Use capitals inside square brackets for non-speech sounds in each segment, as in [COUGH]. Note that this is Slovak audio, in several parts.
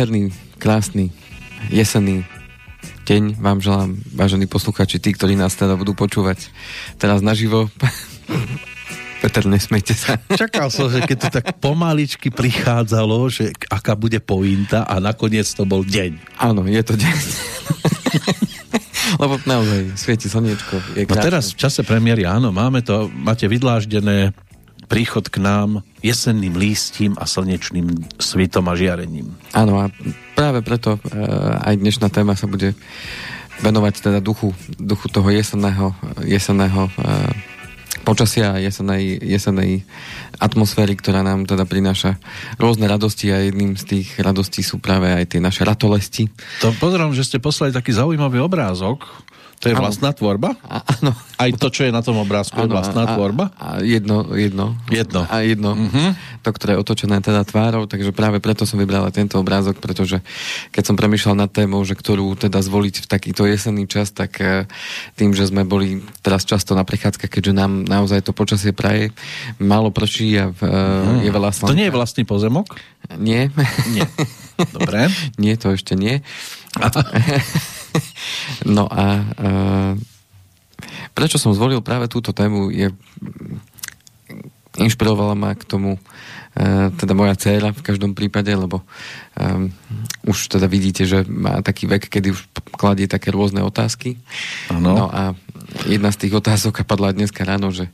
nádherný, krásny, jesenný deň vám želám, vážení posluchači, tí, ktorí nás teda budú počúvať teraz naživo. [LAUGHS] Peter, nesmejte sa. [LAUGHS] Čakal som, že keď to tak pomaličky prichádzalo, že aká bude pointa a nakoniec to bol deň. Áno, je to deň. [LAUGHS] Lebo naozaj svieti slniečko. Je no teraz v čase premiéry, áno, máme to, máte vydláždené príchod k nám jesenným lístím a slnečným svitom a žiarením. Áno a práve preto e, aj dnešná téma sa bude venovať teda duchu, duchu toho jesenného, jesenného e, počasia a jesenej, jesenej atmosféry, ktorá nám teda prináša rôzne radosti a jedným z tých radostí sú práve aj tie naše ratolesti. To pozerám, že ste poslali taký zaujímavý obrázok to je vlastná tvorba? Áno. Aj to, čo je na tom obrázku, ano, je vlastná a, tvorba? A jedno, jedno. Jedno. A jedno. Uh-huh. To, ktoré je otočené teda tvárou, takže práve preto som vybrala tento obrázok, pretože keď som premyšľal nad témou, že ktorú teda zvoliť v takýto jesenný čas, tak e, tým, že sme boli teraz často na prechádzkach, keďže nám naozaj to počasie praje, málo prší a uh-huh. je veľa slnka. To nie je vlastný pozemok? Nie. Nie. Dobre. [LAUGHS] nie, to ešte nie. [LAUGHS] [LAUGHS] no a uh, prečo som zvolil práve túto tému je inšpirovala ma k tomu uh, teda moja dcéra v každom prípade, lebo um, už teda vidíte, že má taký vek, kedy už kladie také rôzne otázky. Ano. No a jedna z tých otázok padla dneska ráno, že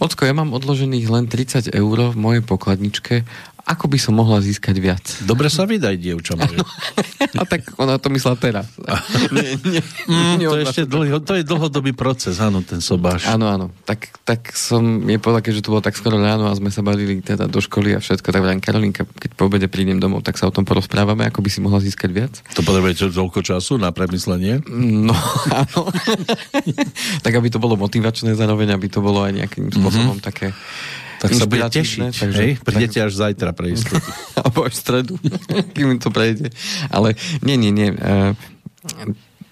Ocko, ja mám odložených len 30 eur v mojej pokladničke ako by som mohla získať viac. Dobre sa vydaj, dievča moje. [LAUGHS] A tak ona to myslela teraz. [LAUGHS] nie, nie, mm, to, ešte dlho, to je dlhodobý proces, áno, ten sobáš. Áno, áno. Tak, tak som, je povedal, keďže to bolo tak skoro ráno a sme sa bavili teda do školy a všetko, tak vrám, Karolinka, keď po obede prídem domov, tak sa o tom porozprávame, ako by si mohla získať viac. To potrebujete toľko času na premyslenie? No, [LAUGHS] áno. tak aby to bolo motivačné zároveň, aby to bolo aj nejakým spôsobom mm-hmm. také tak sa bude tešiť, takže, hej? Prídete tak... až zajtra pre istotu. [LAUGHS] Alebo až v stredu, [LAUGHS] kým to prejde. Ale nie, nie, nie. Uh,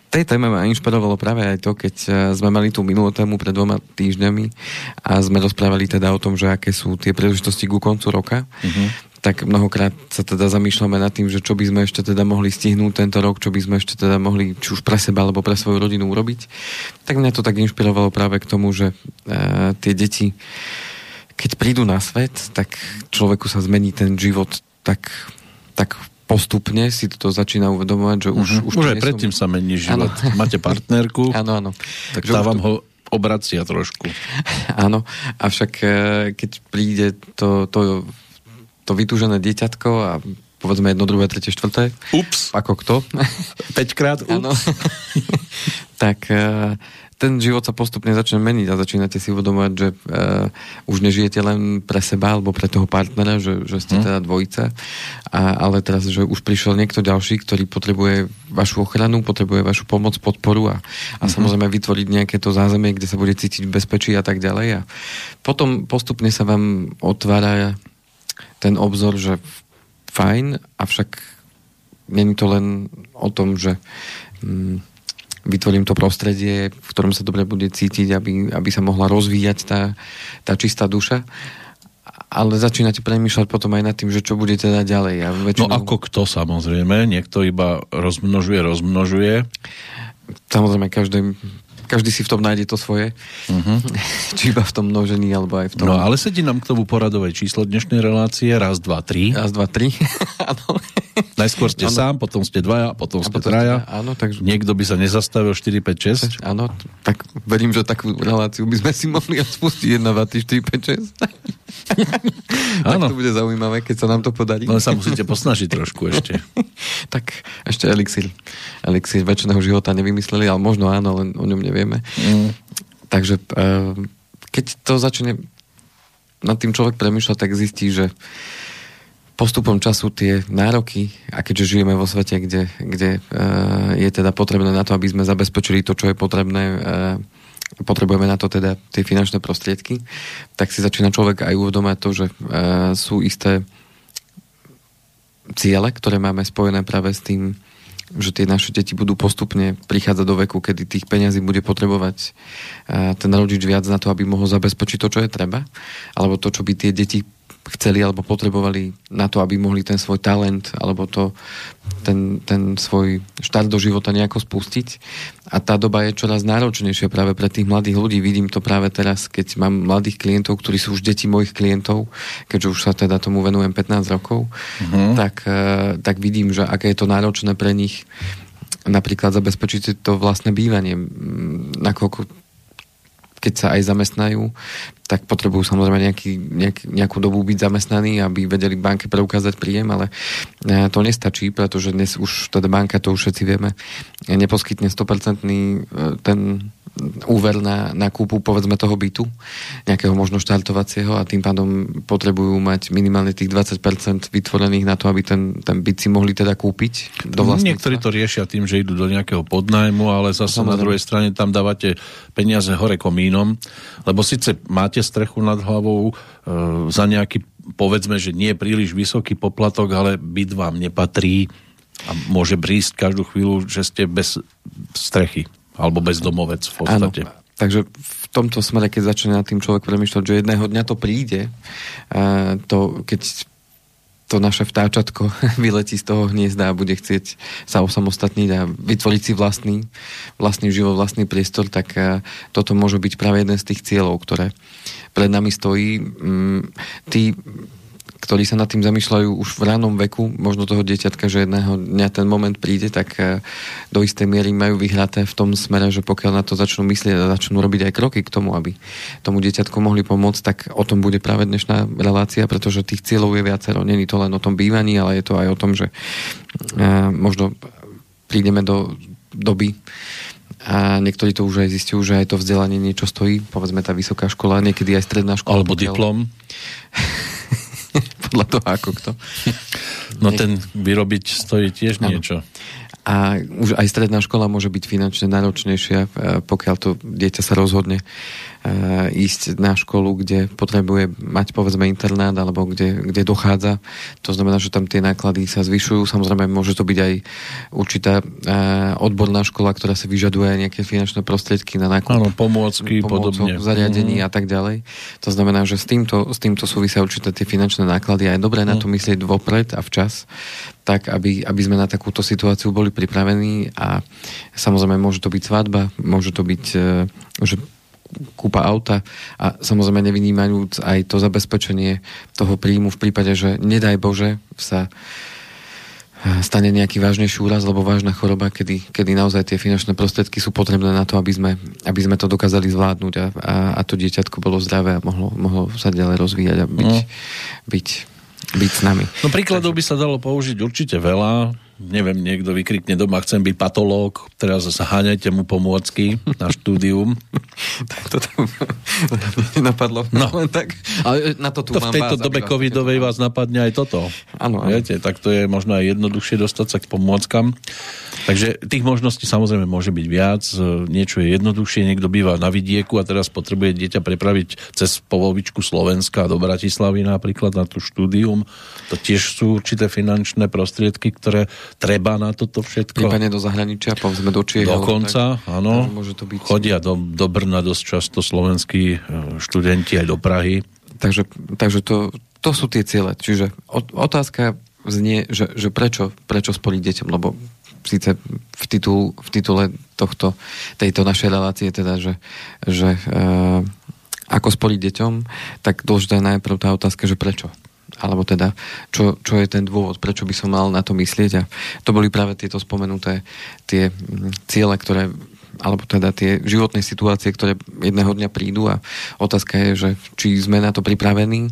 tej téme ma inšpirovalo práve aj to, keď e, sme mali tú minulú tému pred dvoma týždňami a sme rozprávali teda o tom, že aké sú tie príležitosti ku koncu roka. Uh-huh. Tak mnohokrát sa teda zamýšľame nad tým, že čo by sme ešte teda mohli stihnúť tento rok, čo by sme ešte teda mohli či už pre seba alebo pre svoju rodinu urobiť. Tak mňa to tak inšpirovalo práve k tomu, že uh, tie deti keď prídu na svet, tak človeku sa zmení ten život tak, tak postupne si to začína uvedomovať, že už... Uh-huh. Už, už aj predtým som... sa mení život. Ano. Máte partnerku, [LAUGHS] áno, áno. tak že vám to... ho obracia trošku. [LAUGHS] Áno, avšak e, keď príde to, to, to vytúžené dieťatko a povedzme jedno, druhé, tretie, štvrté. Ups. Ako kto. Peťkrát [LAUGHS] ups. Áno. tak uh, ten život sa postupne začne meniť a začínate si uvedomovať, že uh, už nežijete len pre seba alebo pre toho partnera, že, že ste hmm. teda dvojica, a, ale teraz, že už prišiel niekto ďalší, ktorý potrebuje vašu ochranu, potrebuje vašu pomoc, podporu a, a hmm. samozrejme vytvoriť nejaké to zázemie, kde sa bude cítiť v bezpečí a tak ďalej. A potom postupne sa vám otvára ten obzor, že fajn, avšak není to len o tom, že mm, vytvorím to prostredie, v ktorom sa dobre bude cítiť, aby, aby sa mohla rozvíjať tá, tá čistá duša. Ale začínate premýšľať potom aj nad tým, že čo bude teda ďalej. A väčšinou... No ako kto samozrejme, niekto iba rozmnožuje, rozmnožuje. Samozrejme, každý každý si v tom nájde to svoje. Uh-huh. [LAUGHS] Či iba v tom množení, alebo aj v tom... No ale sedí nám k tomu poradové číslo dnešnej relácie. Raz, dva, tri. Raz, dva, tri. [LAUGHS] Najskôr ste ano. sám, potom ste dvaja, potom ste potom traja. Áno, takže... Niekto by sa nezastavil 4, 5, 6. Áno, tak verím, že takú reláciu by sme si mohli spustiť 1, 2, 3, 4, 5, 6. tak to bude zaujímavé, keď sa nám to podarí. No sa musíte posnažiť trošku ešte. [LAUGHS] tak ešte elixír. Elixír väčšiného života nevymysleli, ale možno áno, len o ňom neviem nevieme. Mm. Takže uh, keď to začne nad tým človek premýšľať, tak zistí, že postupom času tie nároky, a keďže žijeme vo svete, kde, kde uh, je teda potrebné na to, aby sme zabezpečili to, čo je potrebné, uh, potrebujeme na to teda tie finančné prostriedky, tak si začína človek aj uvedomať to, že uh, sú isté ciele, ktoré máme spojené práve s tým, že tie naše deti budú postupne prichádzať do veku, kedy tých peňazí bude potrebovať ten rodič viac na to, aby mohol zabezpečiť to, čo je treba, alebo to, čo by tie deti chceli alebo potrebovali na to, aby mohli ten svoj talent alebo to, ten, ten svoj štart do života nejako spustiť. A tá doba je čoraz náročnejšia práve pre tých mladých ľudí. Vidím to práve teraz, keď mám mladých klientov, ktorí sú už deti mojich klientov, keďže už sa teda tomu venujem 15 rokov, uh-huh. tak, eh, tak vidím, že aké je to náročné pre nich napríklad zabezpečiť to vlastné bývanie, nakoľko keď sa aj zamestnajú, tak potrebujú samozrejme nejaký, nejak, nejakú dobu byť zamestnaní, aby vedeli banke preukázať príjem, ale e, to nestačí, pretože dnes už teda banka, to už všetci vieme, neposkytne 100% e, ten úver na, na kúpu povedzme toho bytu, nejakého možno štartovacieho a tým pádom potrebujú mať minimálne tých 20% vytvorených na to, aby ten, ten byt si mohli teda kúpiť do vlastníctva. Niektorí to riešia tým, že idú do nejakého podnájmu, ale zase Samozrejme. na druhej strane tam dávate peniaze hore komínom, lebo síce máte strechu nad hlavou e, za nejaký, povedzme, že nie príliš vysoký poplatok, ale byt vám nepatrí a môže brísť každú chvíľu, že ste bez strechy alebo bez domovec v podstate. Áno. Takže v tomto smere, keď začne na tým človek premýšľať, že jedného dňa to príde, to keď to naše vtáčatko [LAUGHS] vyletí z toho hniezda a bude chcieť sa osamostatniť a vytvoriť si vlastný, vlastný život, vlastný priestor, tak toto môže byť práve jeden z tých cieľov, ktoré pred nami stojí. Mm, tí ktorí sa nad tým zamýšľajú už v ránom veku, možno toho dieťatka, že jedného dňa ten moment príde, tak eh, do istej miery majú vyhraté v tom smere, že pokiaľ na to začnú myslieť a začnú robiť aj kroky k tomu, aby tomu dieťatku mohli pomôcť, tak o tom bude práve dnešná relácia, pretože tých cieľov je viacero. Není to len o tom bývaní, ale je to aj o tom, že uh, možno prídeme do doby, a niektorí to už aj zistujú, že aj to vzdelanie niečo stojí, povedzme tá vysoká škola, niekedy aj stredná škola. Alebo pokiaľ... diplom. [LAUGHS] [LAUGHS] podľa toho, ako kto. No ten vyrobiť stojí tiež ano. niečo. A už aj stredná škola môže byť finančne náročnejšia, e, pokiaľ to dieťa sa rozhodne ísť na školu, kde potrebuje mať povedzme internát alebo kde, kde dochádza. To znamená, že tam tie náklady sa zvyšujú. Samozrejme, môže to byť aj určitá e, odborná škola, ktorá si vyžaduje nejaké finančné prostriedky na nákup. Áno, pomôcky, podobne. zariadení mm. a tak ďalej. To znamená, že s týmto, s týmto súvisia určité tie finančné náklady a je dobré mm. na to myslieť vopred a včas, tak aby, aby sme na takúto situáciu boli pripravení a samozrejme môže to byť svadba, môže to byť, e, že kúpa auta a samozrejme nevynímajúc aj to zabezpečenie toho príjmu v prípade, že nedaj Bože sa eh, stane nejaký vážnejší úraz alebo vážna choroba, kedy, kedy naozaj tie finančné prostriedky sú potrebné na to, aby sme, aby sme to dokázali zvládnuť a, a, a to dieťatko bolo zdravé a mohlo, mohlo sa ďalej rozvíjať a byť, no. byť, byť s nami. No príkladov by sa dalo použiť určite veľa neviem, niekto vykrikne doma, chcem byť patológ, teraz zaháňajte mu pomôcky na štúdium. [LAUGHS] tak to tam [LAUGHS] nenapadlo. No. [LAUGHS] tak, ale na to tu to v tejto vás, dobe covidovej vás napadne aj toto. Áno, Viete, tak to je možno aj jednoduchšie dostať sa k pomôckam. Takže tých možností samozrejme môže byť viac. Niečo je jednoduchšie, niekto býva na vidieku a teraz potrebuje dieťa prepraviť cez polovičku Slovenska do Bratislavy napríklad na tú štúdium. To tiež sú určité finančné prostriedky, ktoré treba na toto všetko. Prípadne do zahraničia, povedzme do Čiech. Dokonca, tak, áno. Môže to byť... Chodia do, do Brna dosť často slovenskí e, študenti aj do Prahy. Takže, takže to, to sú tie ciele. Čiže otázka znie, že, že prečo, prečo spoliť deťom, lebo síce v, titul, v titule tohto, tejto našej relácie teda, že, že e, ako spoliť deťom, tak dôležitá je najprv tá otázka, že prečo alebo teda čo, čo je ten dôvod, prečo by som mal na to myslieť a to boli práve tieto spomenuté tie mm, ciele, ktoré alebo teda tie životné situácie, ktoré jedného dňa prídu a otázka je, že či sme na to pripravení,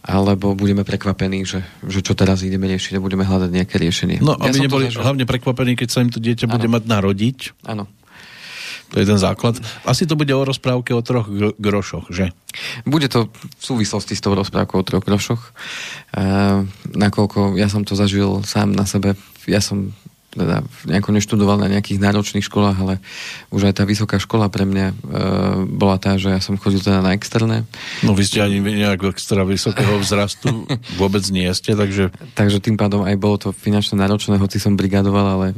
alebo budeme prekvapení, že, že čo teraz ideme riešiť a budeme hľadať nejaké riešenie. No, aby ja neboli hlavne prekvapení, keď sa im to dieťa ano. bude mať narodiť. Áno. To je ten základ. Asi to bude o rozprávke o troch grošoch, že? Bude to v súvislosti s tou rozprávkou o troch grošoch. E, nakoľko ja som to zažil sám na sebe. Ja som teda nejako neštudoval na nejakých náročných školách, ale už aj tá vysoká škola pre mňa e, bola tá, že ja som chodil teda na externé. No vy ste ani nejak extra vysokého vzrastu [LAUGHS] vôbec nie ste, takže... Takže tým pádom aj bolo to finančne náročné, hoci som brigadoval, ale e,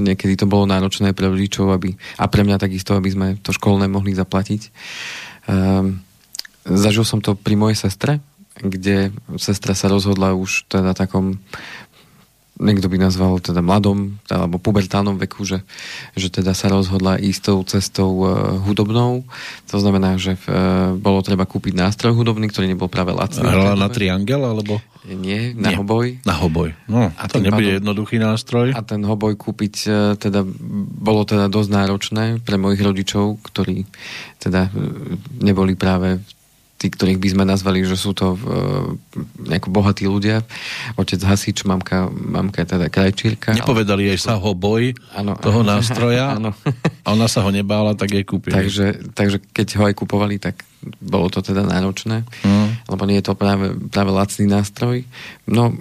niekedy to bolo náročné pre rodičov aby, a pre mňa takisto, aby sme to školné mohli zaplatiť. E, zažil som to pri mojej sestre, kde sestra sa rozhodla už teda takom niekto by nazval teda mladom alebo pubertálnom veku, že, že teda sa rozhodla ísť tou cestou uh, hudobnou. To znamená, že uh, bolo treba kúpiť nástroj hudobný, ktorý nebol práve lacný. Hrala na triangel alebo? Nie, na Nie, hoboj. Na hoboj. No, a to nebude pádom, jednoduchý nástroj. A ten hoboj kúpiť uh, teda bolo teda dosť náročné pre mojich rodičov, ktorí teda neboli práve tí, ktorých by sme nazvali, že sú to uh, nejako bohatí ľudia. Otec hasič, mamka, mamka je teda krajčírka. Nepovedali jej sa ho boj ano, toho nástroja [LAUGHS] ano. a ona sa ho nebála, tak jej kúpili. Takže, takže keď ho aj kupovali, tak bolo to teda náročné, mm. lebo nie je to práve, práve lacný nástroj. No,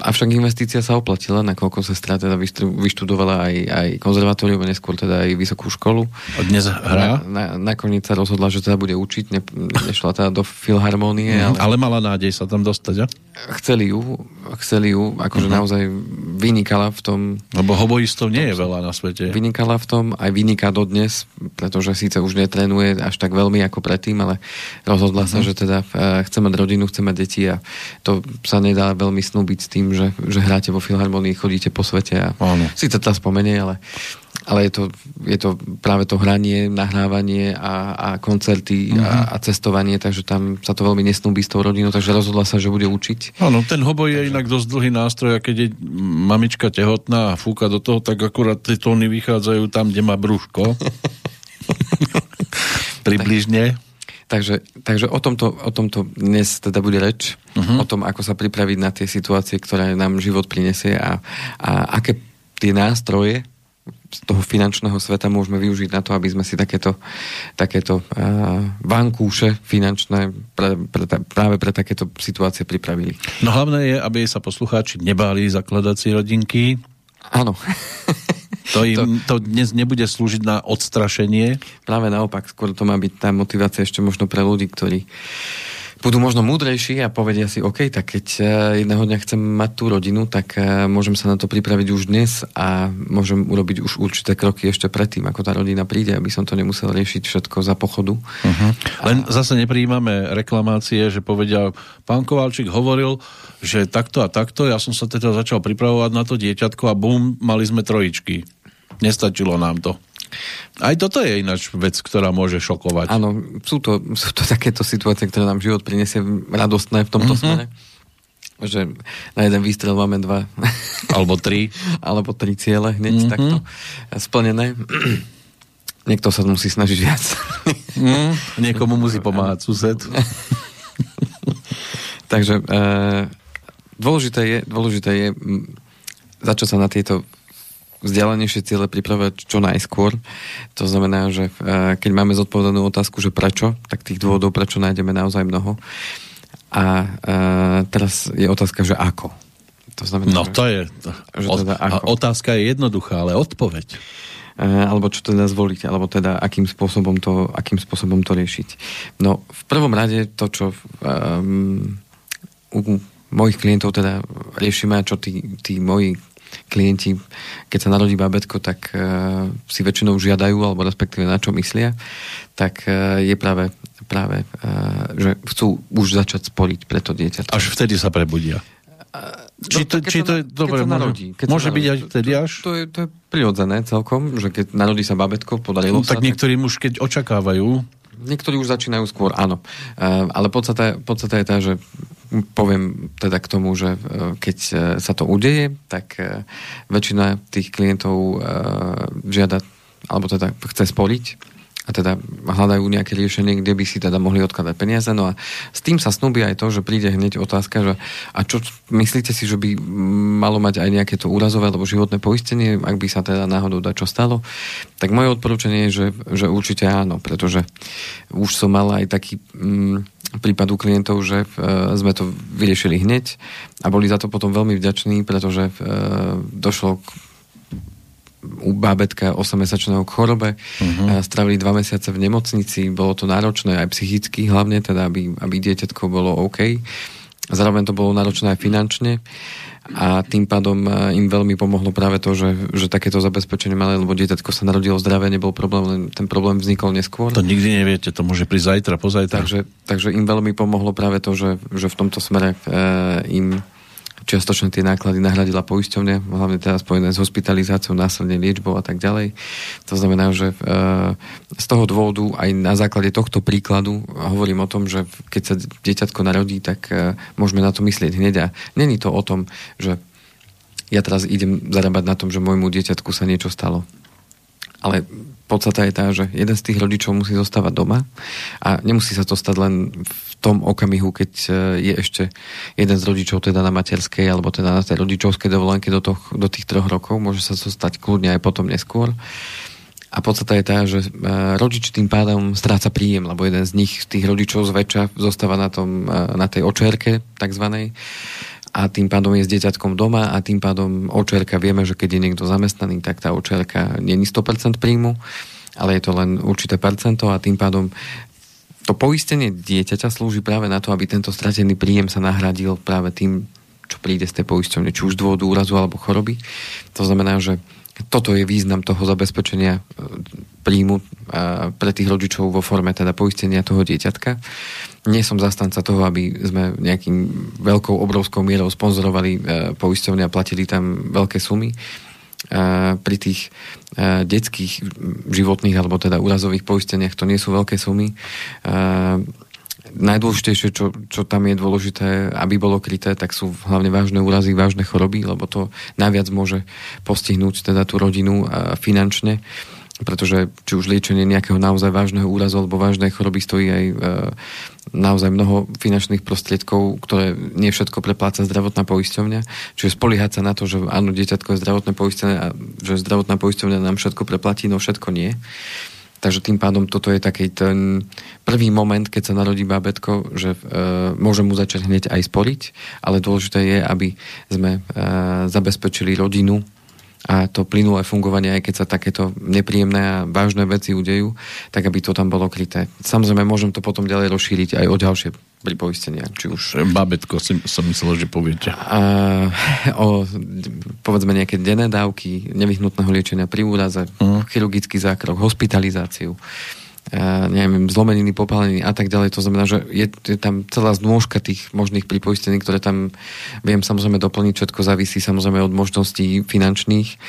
Avšak investícia sa oplatila, nakoľko sestra teda vyštudovala aj, aj konzervatórium, neskôr teda aj vysokú školu. A dnes hrá? Na, na, nakoniec sa rozhodla, že teda bude učiť, ne, nešla teda do filharmónie. Mm, ale, ale mala nádej sa tam dostať, a? Chceli ju, chceli ju, akože mm-hmm. naozaj vynikala v tom... Lebo hoboistov nie je veľa na svete. Vynikala v tom, aj vyniká dodnes, pretože síce už netrenuje až tak veľmi ako predtým, ale rozhodla mm-hmm. sa, že teda uh, chce mať rodinu, chce mať deti a to sa nedá veľmi snúbiť s tým, že, že hráte vo filharmonii, chodíte po svete a Áno. si to tam spomenie, ale, ale je, to, je to práve to hranie, nahrávanie a, a koncerty uh-huh. a, mhm. a cestovanie, takže tam sa to veľmi nesnúbí s tou rodinou, takže rozhodla sa, že bude učiť. Áno, ten hoboj je inak dosť dlhý nástroj a keď je mamička tehotná a fúka do toho, tak akurát tie tóny vychádzajú tam, kde má brúško. [LAUGHS] Približne. Takže, takže o, tomto, o tomto dnes teda bude reč, uh-huh. o tom, ako sa pripraviť na tie situácie, ktoré nám život prinesie a, a aké tie nástroje z toho finančného sveta môžeme využiť na to, aby sme si takéto, takéto uh, vankúše finančné pre, pre, práve pre takéto situácie pripravili. No hlavné je, aby sa poslucháči nebáli zakladať si rodinky. Áno. [LAUGHS] To im to... to dnes nebude slúžiť na odstrašenie? Práve naopak, skôr to má byť tá motivácia ešte možno pre ľudí, ktorí budú možno múdrejší a povedia si, OK, tak keď eh, jedného dňa chcem mať tú rodinu, tak eh, môžem sa na to pripraviť už dnes a môžem urobiť už určité kroky ešte predtým, ako tá rodina príde, aby som to nemusel riešiť všetko za pochodu. Uh-huh. Len a... zase nepríjmame reklamácie, že povedia, pán Kovalčík hovoril, že takto a takto, ja som sa teda začal pripravovať na to dieťatko a bum, mali sme trojičky. Nestačilo nám to. Aj toto je ináč vec, ktorá môže šokovať. Áno, sú to, sú to takéto situácie, ktoré nám život prinesie radostné v tomto mm-hmm. smere. Že na jeden výstrel máme dva. Alebo tri. [LAUGHS] Alebo tri ciele hneď mm-hmm. takto splnené. [CLEARS THROAT] Niekto sa musí snažiť viac. Mm, niekomu musí pomáhať sused. [LAUGHS] Takže e, dôležité je, dôležité je začať sa na tieto vzdialenejšie ciele pripravať čo najskôr. To znamená, že e, keď máme zodpovedanú otázku, že prečo, tak tých dôvodov, prečo nájdeme naozaj mnoho. A e, teraz je otázka, že ako. To znamená, no to je... Že teda ako. Otázka je jednoduchá, ale odpoveď. E, alebo čo teda zvoliť, alebo teda akým spôsobom to, akým spôsobom to riešiť. No, v prvom rade to, čo um, u mojich klientov teda riešime a čo tí, tí moji klienti, keď sa narodí babetko, tak uh, si väčšinou žiadajú, alebo respektíve na čo myslia, tak uh, je práve, práve uh, že chcú už začať sporiť pre to dieťa. Až vtedy sa prebudia. či to, či to je dobre, narodí, keď môže byť aj vtedy až? To, to, je, to je prirodzené celkom, že keď narodí sa babetko, podarilo no, sa. Tak niektorí už keď očakávajú. Niektorí už začínajú skôr, áno. Uh, ale podstata, podstata je tá, že poviem teda k tomu, že e, keď e, sa to udeje, tak e, väčšina tých klientov žiada, alebo teda chce spoliť a teda hľadajú nejaké riešenie, kde by si teda mohli odkladať peniaze. No a s tým sa snúbi aj to, že príde hneď otázka, že a čo myslíte si, že by malo mať aj nejaké to úrazové alebo životné poistenie, ak by sa teda náhodou da čo stalo? Tak moje odporúčanie je, že, že určite áno, pretože už som mal aj taký mm, prípadu klientov, že uh, sme to vyriešili hneď a boli za to potom veľmi vďační, pretože uh, došlo k u bábetka 8-mesačného chorobe. Uh-huh. Stravili dva mesiace v nemocnici, bolo to náročné aj psychicky hlavne, teda aby, aby dieťatko bolo OK. Zároveň to bolo náročné aj finančne. a tým pádom e, im veľmi pomohlo práve to, že, že takéto zabezpečenie malé, lebo dieťatko sa narodilo zdravé, nebol problém, len ten problém vznikol neskôr. To nikdy neviete, to môže prísť zajtra, pozajtra. Takže, takže im veľmi pomohlo práve to, že, že v tomto smere e, im čiastočne tie náklady nahradila poisťovne, hlavne teda spojené s hospitalizáciou, následne liečbou a tak ďalej. To znamená, že e, z toho dôvodu aj na základe tohto príkladu hovorím o tom, že keď sa dieťatko narodí, tak e, môžeme na to myslieť hneď a není to o tom, že ja teraz idem zarábať na tom, že môjmu dieťatku sa niečo stalo. Ale podstata je tá, že jeden z tých rodičov musí zostávať doma a nemusí sa to stať len v tom okamihu, keď e, je ešte jeden z rodičov teda na materskej alebo teda na tej rodičovskej dovolenke do, toho, do tých troch rokov. Môže sa to stať kľudne aj potom neskôr. A podstata je tá, že e, rodič tým pádom stráca príjem, lebo jeden z nich, tých rodičov zväčša, zostáva na, tom, e, na tej očerke takzvanej a tým pádom je s dieťatkom doma a tým pádom očerka, vieme, že keď je niekto zamestnaný, tak tá očerka není 100% príjmu, ale je to len určité percento a tým pádom to poistenie dieťaťa slúži práve na to, aby tento stratený príjem sa nahradil práve tým, čo príde z tej poisťovne, či už dôvodu úrazu alebo choroby. To znamená, že toto je význam toho zabezpečenia e, príjmu pre tých rodičov vo forme teda poistenia toho dieťatka. Nie som zastanca toho, aby sme nejakým veľkou, obrovskou mierou sponzorovali e, poisťovne a platili tam veľké sumy. E, pri tých detských životných alebo teda úrazových poisteniach to nie sú veľké sumy najdôležitejšie, čo, čo tam je dôležité, aby bolo kryté, tak sú hlavne vážne úrazy, vážne choroby, lebo to najviac môže postihnúť teda tú rodinu finančne pretože či už liečenie nejakého naozaj vážneho úrazu alebo vážnej choroby stojí aj e, naozaj mnoho finančných prostriedkov, ktoré nie všetko prepláca zdravotná poisťovňa. Čiže spoliehať sa na to, že áno, dieťatko je zdravotné poisťovňa a že zdravotná poisťovňa nám všetko preplatí, no všetko nie. Takže tým pádom toto je taký ten prvý moment, keď sa narodí bábetko, že e, môže mu začať hneď aj sporiť, ale dôležité je, aby sme e, zabezpečili rodinu a to plynulé fungovanie, aj keď sa takéto nepríjemné a vážne veci udejú, tak aby to tam bolo kryté. Samozrejme, môžem to potom ďalej rozšíriť aj o ďalšie pripoistenia. Či už... Babetko si, som myslel, že poviete. A, o, povedzme, nejaké denné dávky, nevyhnutného liečenia pri úraze, uh-huh. chirurgický zákrok, hospitalizáciu, a, neviem, zlomeniny, popáleniny a tak ďalej. To znamená, že je, je tam celá znôžka tých možných pripoistení, ktoré tam viem samozrejme doplniť. Všetko závisí samozrejme od možností finančných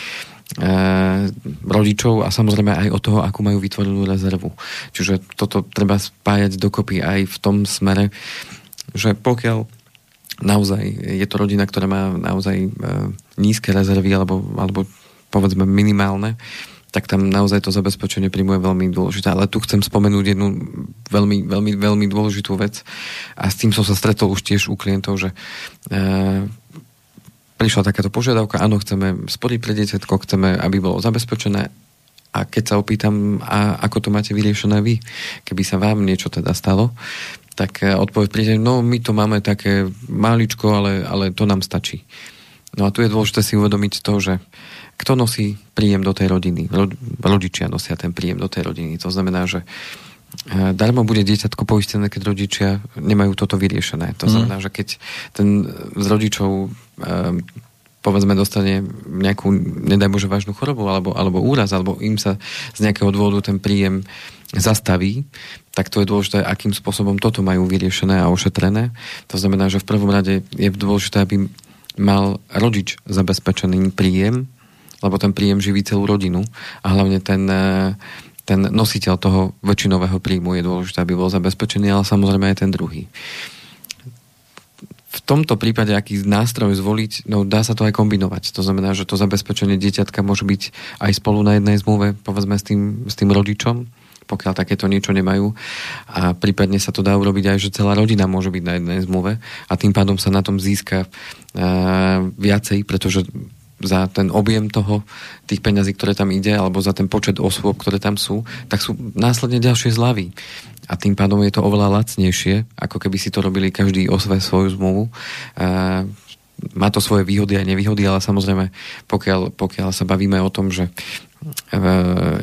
rodičov a samozrejme aj od toho, akú majú vytvorenú rezervu. Čiže toto treba spájať dokopy aj v tom smere, že pokiaľ naozaj je to rodina, ktorá má naozaj e, nízke rezervy alebo, alebo povedzme minimálne, tak tam naozaj to zabezpečenie príjmu je veľmi dôležité. Ale tu chcem spomenúť jednu veľmi, veľmi, veľmi dôležitú vec a s tým som sa stretol už tiež u klientov, že e, prišla takáto požiadavka, áno, chceme sporiť pre dieťatko, chceme, aby bolo zabezpečené a keď sa opýtam, a ako to máte vyriešené vy, keby sa vám niečo teda stalo, tak e, odpoveď príde, no my to máme také máličko, ale, ale to nám stačí. No a tu je dôležité si uvedomiť to, že kto nosí príjem do tej rodiny. Rodičia nosia ten príjem do tej rodiny. To znamená, že e, darmo bude dieťatko poistené, keď rodičia nemajú toto vyriešené. To mhm. znamená, mm. že keď ten z rodičov Ehm, povedzme dostane nejakú, nedaj Bože, vážnu chorobu alebo, alebo úraz, alebo im sa z nejakého dôvodu ten príjem zastaví, tak to je dôležité, akým spôsobom toto majú vyriešené a ošetrené. To znamená, že v prvom rade je dôležité, aby mal rodič zabezpečený príjem, lebo ten príjem živí celú rodinu a hlavne ten, eh, ten nositeľ toho väčšinového príjmu je dôležité, aby bol zabezpečený, ale samozrejme aj ten druhý v tomto prípade, aký nástroj zvoliť, no dá sa to aj kombinovať. To znamená, že to zabezpečenie dieťatka môže byť aj spolu na jednej zmluve, povedzme s tým, s tým rodičom, pokiaľ takéto niečo nemajú. A prípadne sa to dá urobiť aj, že celá rodina môže byť na jednej zmluve a tým pádom sa na tom získa uh, viacej, pretože za ten objem toho, tých peňazí, ktoré tam ide, alebo za ten počet osôb, ktoré tam sú, tak sú následne ďalšie zľavy a tým pádom je to oveľa lacnejšie, ako keby si to robili každý o svoju zmluvu. má to svoje výhody a nevýhody, ale samozrejme, pokiaľ, pokiaľ sa bavíme o tom, že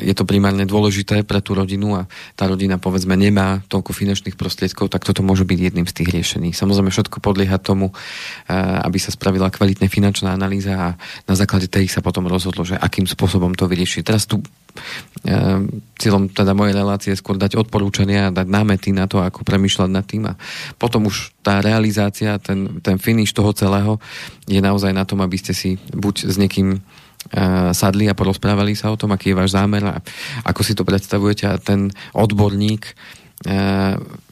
je to primárne dôležité pre tú rodinu a tá rodina povedzme nemá toľko finančných prostriedkov, tak toto môže byť jedným z tých riešení. Samozrejme všetko podlieha tomu, aby sa spravila kvalitná finančná analýza a na základe tej sa potom rozhodlo, že akým spôsobom to vyriešiť. Teraz tu cieľom teda mojej relácie je skôr dať odporúčania a dať námety na to, ako premyšľať nad tým a potom už tá realizácia, ten, ten finish toho celého je naozaj na tom, aby ste si buď s niekým sadli a porozprávali sa o tom, aký je váš zámer a ako si to predstavujete a ten odborník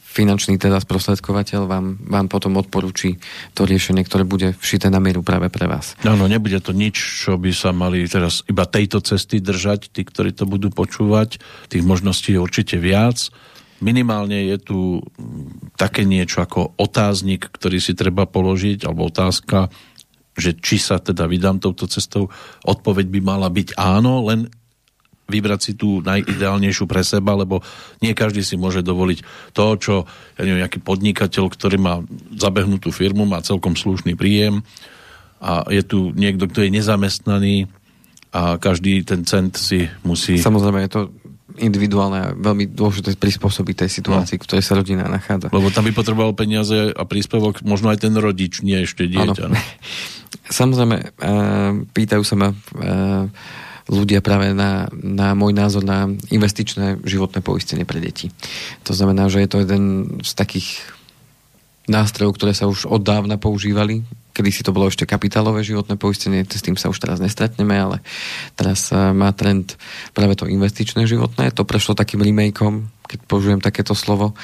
finančný teda sprostredkovateľ vám, vám potom odporúči to riešenie, ktoré bude všité na mieru práve pre vás. Áno, nebude to nič, čo by sa mali teraz iba tejto cesty držať, tí, ktorí to budú počúvať. Tých možností je určite viac. Minimálne je tu také niečo ako otáznik, ktorý si treba položiť, alebo otázka, že či sa teda vydám touto cestou, odpoveď by mala byť áno, len vybrať si tú najideálnejšiu pre seba, lebo nie každý si môže dovoliť to, čo ja neviem, nejaký podnikateľ, ktorý má zabehnutú firmu, má celkom slušný príjem a je tu niekto, kto je nezamestnaný a každý ten cent si musí... Samozrejme je to individuálne a veľmi dôležité prispôsobiť tej situácii, no. v ktorej sa rodina nachádza. Lebo tam by potreboval peniaze a príspevok možno aj ten rodič, nie ešte dieťa. No. [LAUGHS] Samozrejme, uh, pýtajú sa ma uh, ľudia práve na, na môj názor na investičné životné poistenie pre deti. To znamená, že je to jeden z takých nástrojov, ktoré sa už od dávna používali. Kedy si to bolo ešte kapitálové životné poistenie, s tým sa už teraz nestretneme, ale teraz má trend práve to investičné životné. To prešlo takým remakeom, keď použijem takéto slovo.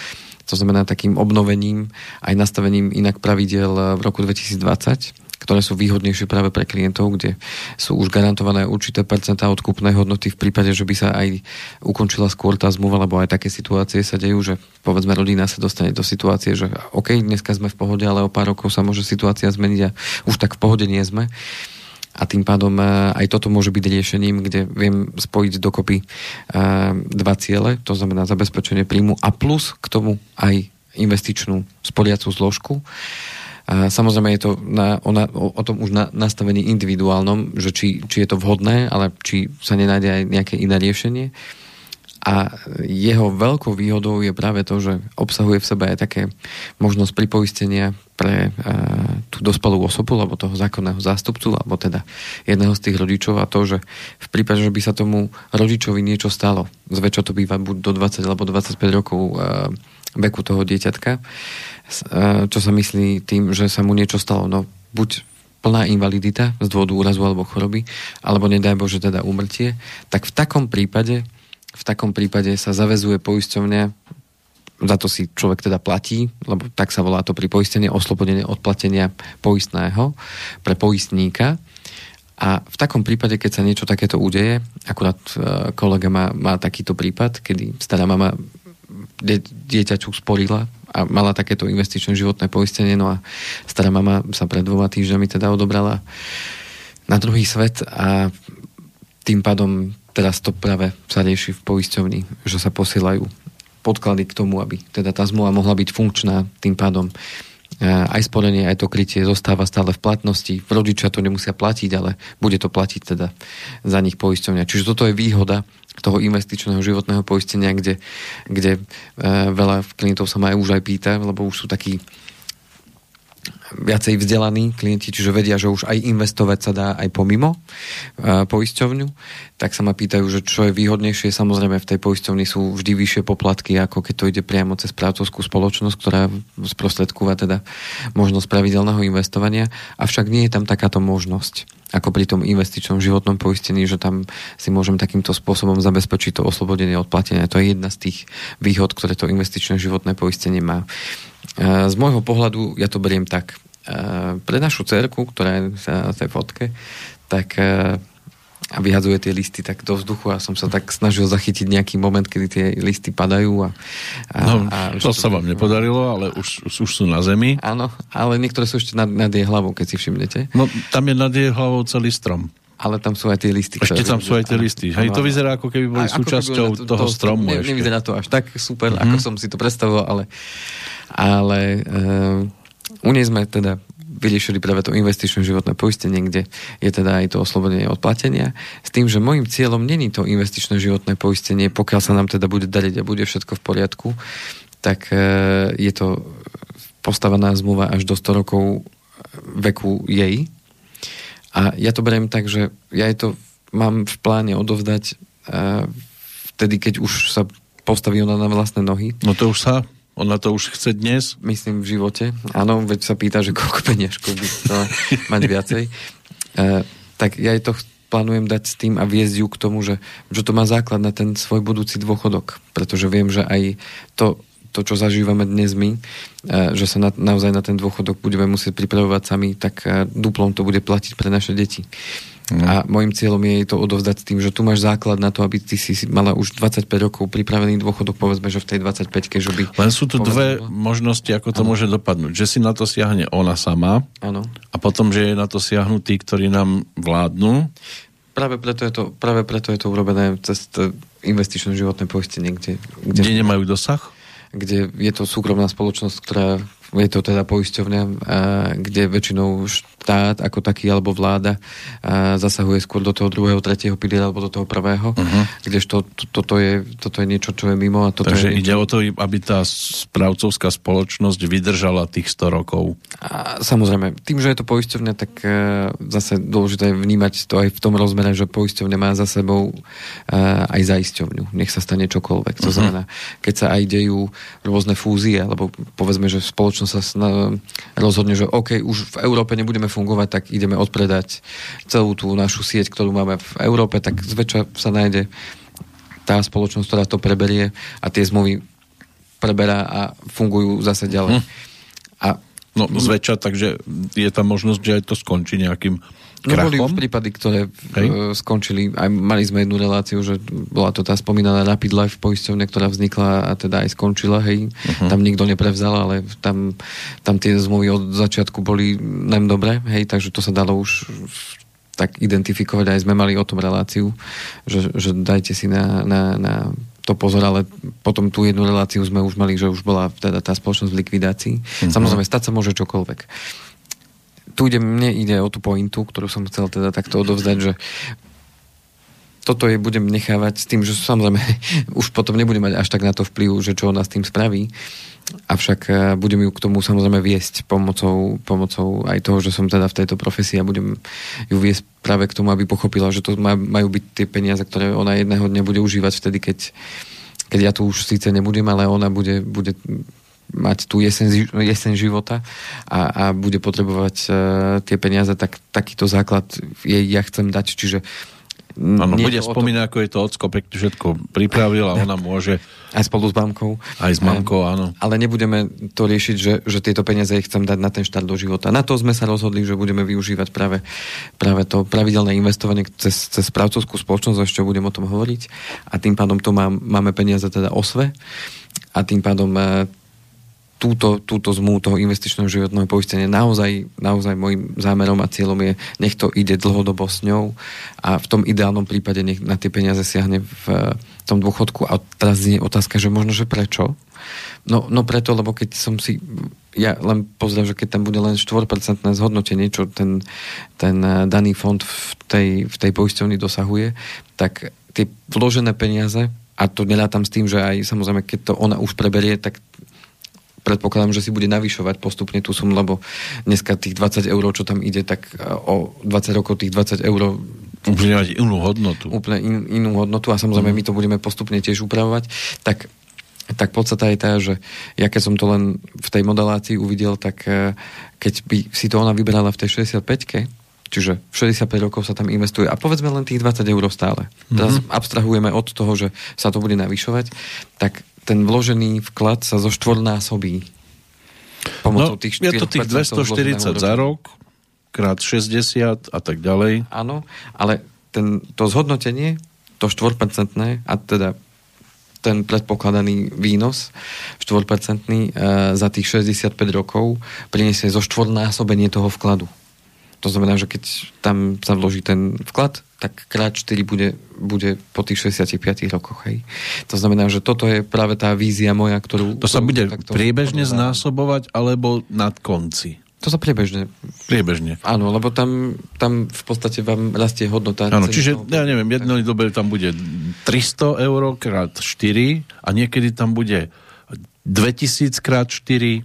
To znamená takým obnovením aj nastavením inak pravidel v roku 2020 ktoré sú výhodnejšie práve pre klientov, kde sú už garantované určité percentá odkupnej hodnoty v prípade, že by sa aj ukončila skôr tá zmluva, lebo aj také situácie sa dejú, že povedzme rodina sa dostane do situácie, že OK, dneska sme v pohode, ale o pár rokov sa môže situácia zmeniť a už tak v pohode nie sme. A tým pádom e, aj toto môže byť riešením, kde viem spojiť dokopy e, dva ciele, to znamená zabezpečenie príjmu a plus k tomu aj investičnú sporiacú zložku. A samozrejme je to na, o, na, o, o tom už na, nastavení individuálnom, že či, či je to vhodné, ale či sa nenájde aj nejaké iné riešenie. A jeho veľkou výhodou je práve to, že obsahuje v sebe aj také možnosť pripoistenia pre uh, tú dospelú osobu, alebo toho zákonného zástupcu, alebo teda jedného z tých rodičov a to, že v prípade, že by sa tomu rodičovi niečo stalo, zväčša to býva buď do 20 alebo 25 rokov uh, veku toho dieťatka, E, čo sa myslí tým, že sa mu niečo stalo. No, buď plná invalidita z dôvodu úrazu alebo choroby, alebo nedaj Bože teda úmrtie, tak v takom prípade v takom prípade sa zavezuje poisťovňa za to si človek teda platí, lebo tak sa volá to pri poistenie oslobodenie od platenia poistného pre poistníka. A v takom prípade, keď sa niečo takéto udeje, akurát e, kolega má, má takýto prípad, kedy stará mama dieťaču sporila a mala takéto investičné životné poistenie, no a stará mama sa pred dvoma týždňami teda odobrala na druhý svet a tým pádom teraz to práve sa rieši v poisťovni, že sa posielajú podklady k tomu, aby teda tá zmluva mohla byť funkčná, tým pádom e, aj sporenie, aj to krytie zostáva stále v platnosti. Rodičia to nemusia platiť, ale bude to platiť teda za nich poisťovňa. Čiže toto je výhoda toho investičného životného poistenia, kde, kde e, veľa klientov sa ma aj už aj pýta, lebo už sú takí viacej vzdelaní klienti, čiže vedia, že už aj investovať sa dá aj pomimo uh, poisťovňu, tak sa ma pýtajú, že čo je výhodnejšie. Samozrejme v tej poisťovni sú vždy vyššie poplatky, ako keď to ide priamo cez právcovskú spoločnosť, ktorá sprostredkúva teda možnosť pravidelného investovania, avšak nie je tam takáto možnosť ako pri tom investičnom životnom poistení, že tam si môžem takýmto spôsobom zabezpečiť to oslobodenie od platenia. To je jedna z tých výhod, ktoré to investičné životné poistenie má. Z môjho pohľadu ja to beriem tak. Pre našu cerku, ktorá je na tej fotke, tak a vyhadzuje tie listy tak do vzduchu a som sa tak snažil zachytiť nejaký moment, kedy tie listy padajú. A, a, no, a to, to sa vám nepodarilo, ale už, už sú na zemi. Áno, ale niektoré sú ešte nad, nad jej hlavou, keď si všimnete. No, tam je nad jej hlavou celý strom. Ale tam sú aj tie listy. Ešte tam sú aj tie listy. Hej, to vyzerá ako keby boli súčasťou keby to, toho, toho stromu. Ne, nevyzerá to až tak super, mm-hmm. ako som si to predstavoval, ale, ale uh, u nej sme teda vyriešili práve to investičné životné poistenie, kde je teda aj to oslobodenie od platenia, s tým, že môjim cieľom není to investičné životné poistenie, pokiaľ sa nám teda bude dariť a bude všetko v poriadku, tak e, je to postavená zmluva až do 100 rokov veku jej. A ja to beriem tak, že ja je to mám v pláne odovzdať e, vtedy, keď už sa postaví ona na vlastné nohy. No to už sa ona to už chce dnes? Myslím v živote. Áno, veď sa pýta, že koľko peniažkov by chcela mať viacej. E, tak ja jej to plánujem dať s tým a viesť ju k tomu, že, že to má základ na ten svoj budúci dôchodok. Pretože viem, že aj to, to čo zažívame dnes my, e, že sa na, naozaj na ten dôchodok budeme musieť pripravovať sami, tak e, duplom to bude platiť pre naše deti. No. A môjim cieľom je to odovzdať s tým, že tu máš základ na to, aby ty si mala už 25 rokov pripravený dôchodok, povedzme, že v tej 25 že by... Len sú tu povedzme, dve možnosti, ako to ano. môže dopadnúť. Že si na to siahne ona sama ano. a potom, že je na to siahnu tí, ktorí nám vládnu. Práve preto je to, práve preto je to urobené cez investičné životné poistenie, kde, kde, kde nemajú dosah? Kde je to súkromná spoločnosť, ktorá je to teda poisťovňa, kde väčšinou štát ako taký alebo vláda zasahuje skôr do toho druhého, tretieho piliera alebo do toho prvého, uh-huh. kdežto to, toto, je, toto je niečo, čo je mimo. A toto Takže je ide o to, aby tá správcovská spoločnosť vydržala tých 100 rokov. A, samozrejme, tým, že je to poisťovňa, tak uh, zase dôležité je vnímať to aj v tom rozmere, že poisťovňa má za sebou aj zaisťovňu. Nech sa stane čokoľvek. To uh-huh. znamená, keď sa aj dejú rôzne fúzie, alebo povedzme, že spoločnosť spoločnosť sa rozhodne, že OK, už v Európe nebudeme fungovať, tak ideme odpredať celú tú našu sieť, ktorú máme v Európe, tak zväčša sa nájde tá spoločnosť, ktorá to preberie a tie zmluvy preberá a fungujú zase ďalej. Hm. A No zväčša, takže je tam možnosť, že aj to skončí nejakým No boli prípady, ktoré Hej. skončili, aj mali sme jednu reláciu, že bola to tá spomínaná Rapid Life poisťovňa, ktorá vznikla a teda aj skončila, hej. Uh-huh. Tam nikto neprevzal, ale tam, tam tie zmluvy od začiatku boli nem dobré, hej, takže to sa dalo už tak identifikovať, aj sme mali o tom reláciu, že, že dajte si na, na, na to pozor, ale potom tú jednu reláciu sme už mali, že už bola teda tá spoločnosť v likvidácii. Uh-huh. Samozrejme, stať sa môže čokoľvek tu ide, mne ide o tú pointu, ktorú som chcel teda takto odovzdať, že toto je budem nechávať s tým, že samozrejme [LAUGHS] už potom nebudem mať až tak na to vplyv, že čo ona s tým spraví, avšak e, budem ju k tomu samozrejme viesť pomocou, pomocou aj toho, že som teda v tejto profesii a budem ju viesť práve k tomu, aby pochopila, že to majú byť tie peniaze, ktoré ona jedného dňa bude užívať vtedy, keď, keď ja tu už síce nebudem, ale ona bude, bude mať tú jeseň, jeseň života a, a bude potrebovať uh, tie peniaze, tak takýto základ jej ja chcem dať. Čiže Áno, bude spomínať, to... ako je to ocko pekne všetko pripravil a ona môže... [LAUGHS] Aj spolu s mamkou. Aj s mamkou, áno. Ale nebudeme to riešiť, že, že tieto peniaze ich chcem dať na ten štart do života. Na to sme sa rozhodli, že budeme využívať práve, práve to pravidelné investovanie cez, cez správcovskú spoločnosť, ešte budem o tom hovoriť. A tým pádom tu mám, máme peniaze teda osve a tým pádom e, túto, túto zmluvu toho investičného životného poistenia naozaj, naozaj môjim zámerom a cieľom je, nech to ide dlhodobo s ňou a v tom ideálnom prípade nech na tie peniaze siahne v tom dôchodku. A teraz znie otázka, že možno, že prečo? No, no preto, lebo keď som si ja len pozriem, že keď tam bude len 4% zhodnotenie, čo ten, ten eh, daný fond v tej, v tej poisťovni dosahuje, tak tie vložené peniaze, a to nelátam s tým, že aj samozrejme, keď to ona už preberie, tak predpokladám, že si bude navyšovať postupne tú sumu, lebo dneska tých 20 eur, čo tam ide, tak e, o 20 rokov tých 20 eur Úplne mať inú hodnotu. Úplne in, inú hodnotu a samozrejme mm. my to budeme postupne tiež upravovať. Tak tak podstata je tá, že ja keď som to len v tej modelácii uvidel, tak e, keď by si to ona vybrala v tej 65-ke, čiže 65 rokov sa tam investuje a povedzme len tých 20 eur stále. Teraz mm-hmm. abstrahujeme od toho, že sa to bude navyšovať, tak ten vložený vklad sa zo štvornásobí. Pomocou no, tých je to tých 240 za rok, krát 60 a tak ďalej. Áno, ale ten, to zhodnotenie, to štvorpercentné, a teda ten predpokladaný výnos 4% e, za tých 65 rokov priniesie zo štvornásobenie toho vkladu. To znamená, že keď tam sa vloží ten vklad, tak krát 4 bude, bude po tých 65 rokoch. Hej. To znamená, že toto je práve tá vízia moja, ktorú... To sa bude priebežne znásobovať alebo nad konci? To sa priebežne. Priebežne. Áno, lebo tam, tam v podstate vám rastie hodnota. Áno, čiže, toho... ja neviem, jednej dobe tam bude 300 eur krát 4 a niekedy tam bude 2000 krát 4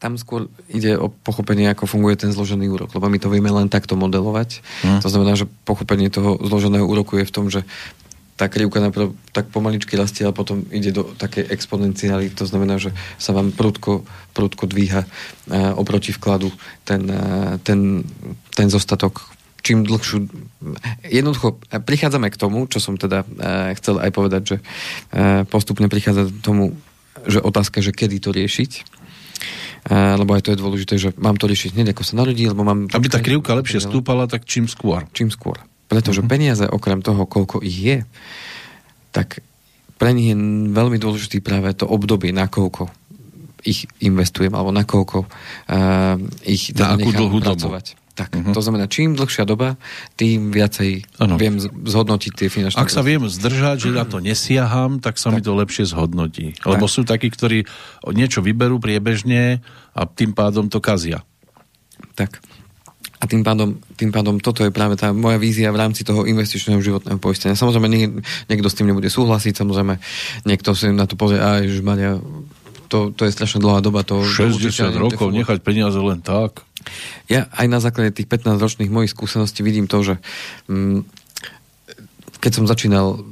tam skôr ide o pochopenie, ako funguje ten zložený úrok, lebo my to vieme len takto modelovať. Hmm. To znamená, že pochopenie toho zloženého úroku je v tom, že tá krivka najprv tak pomaličky rastie a potom ide do také exponenciály. To znamená, že sa vám prudko, prudko dvíha uh, oproti vkladu ten, uh, ten, ten zostatok čím dlhšiu... Jednoducho prichádzame k tomu, čo som teda chcel aj povedať, že postupne prichádza k tomu, že otázka, že kedy to riešiť lebo aj to je dôležité, že mám to riešiť hneď, ako sa narodí, lebo mám... Aby tá krivka lepšie stúpala, tak čím skôr. Čím skôr. Pretože uh-huh. peniaze, okrem toho, koľko ich je, tak pre nich je veľmi dôležitý práve to obdobie, nakoľko ich investujem, alebo nakoľko uh, ich na akú dlhú pracovať. Tak, uh-huh. to znamená, čím dlhšia doba, tým viacej ano. viem zhodnotiť tie finančné... Ak sa viem zdržať, že na to nesiaham, tak sa tak. mi to lepšie zhodnotí. Lebo tak. sú takí, ktorí niečo vyberú priebežne a tým pádom to kazia. Tak. A tým pádom, tým pádom toto je práve tá moja vízia v rámci toho investičného životného poistenia. Samozrejme, nie, niekto s tým nebude súhlasiť, samozrejme, niekto si na to povie, a Maria, to, to je strašne dlhá doba. To, 60 to rokov nechať peniaze len tak. Ja aj na základe tých 15 ročných mojich skúseností vidím to, že mm, keď som začínal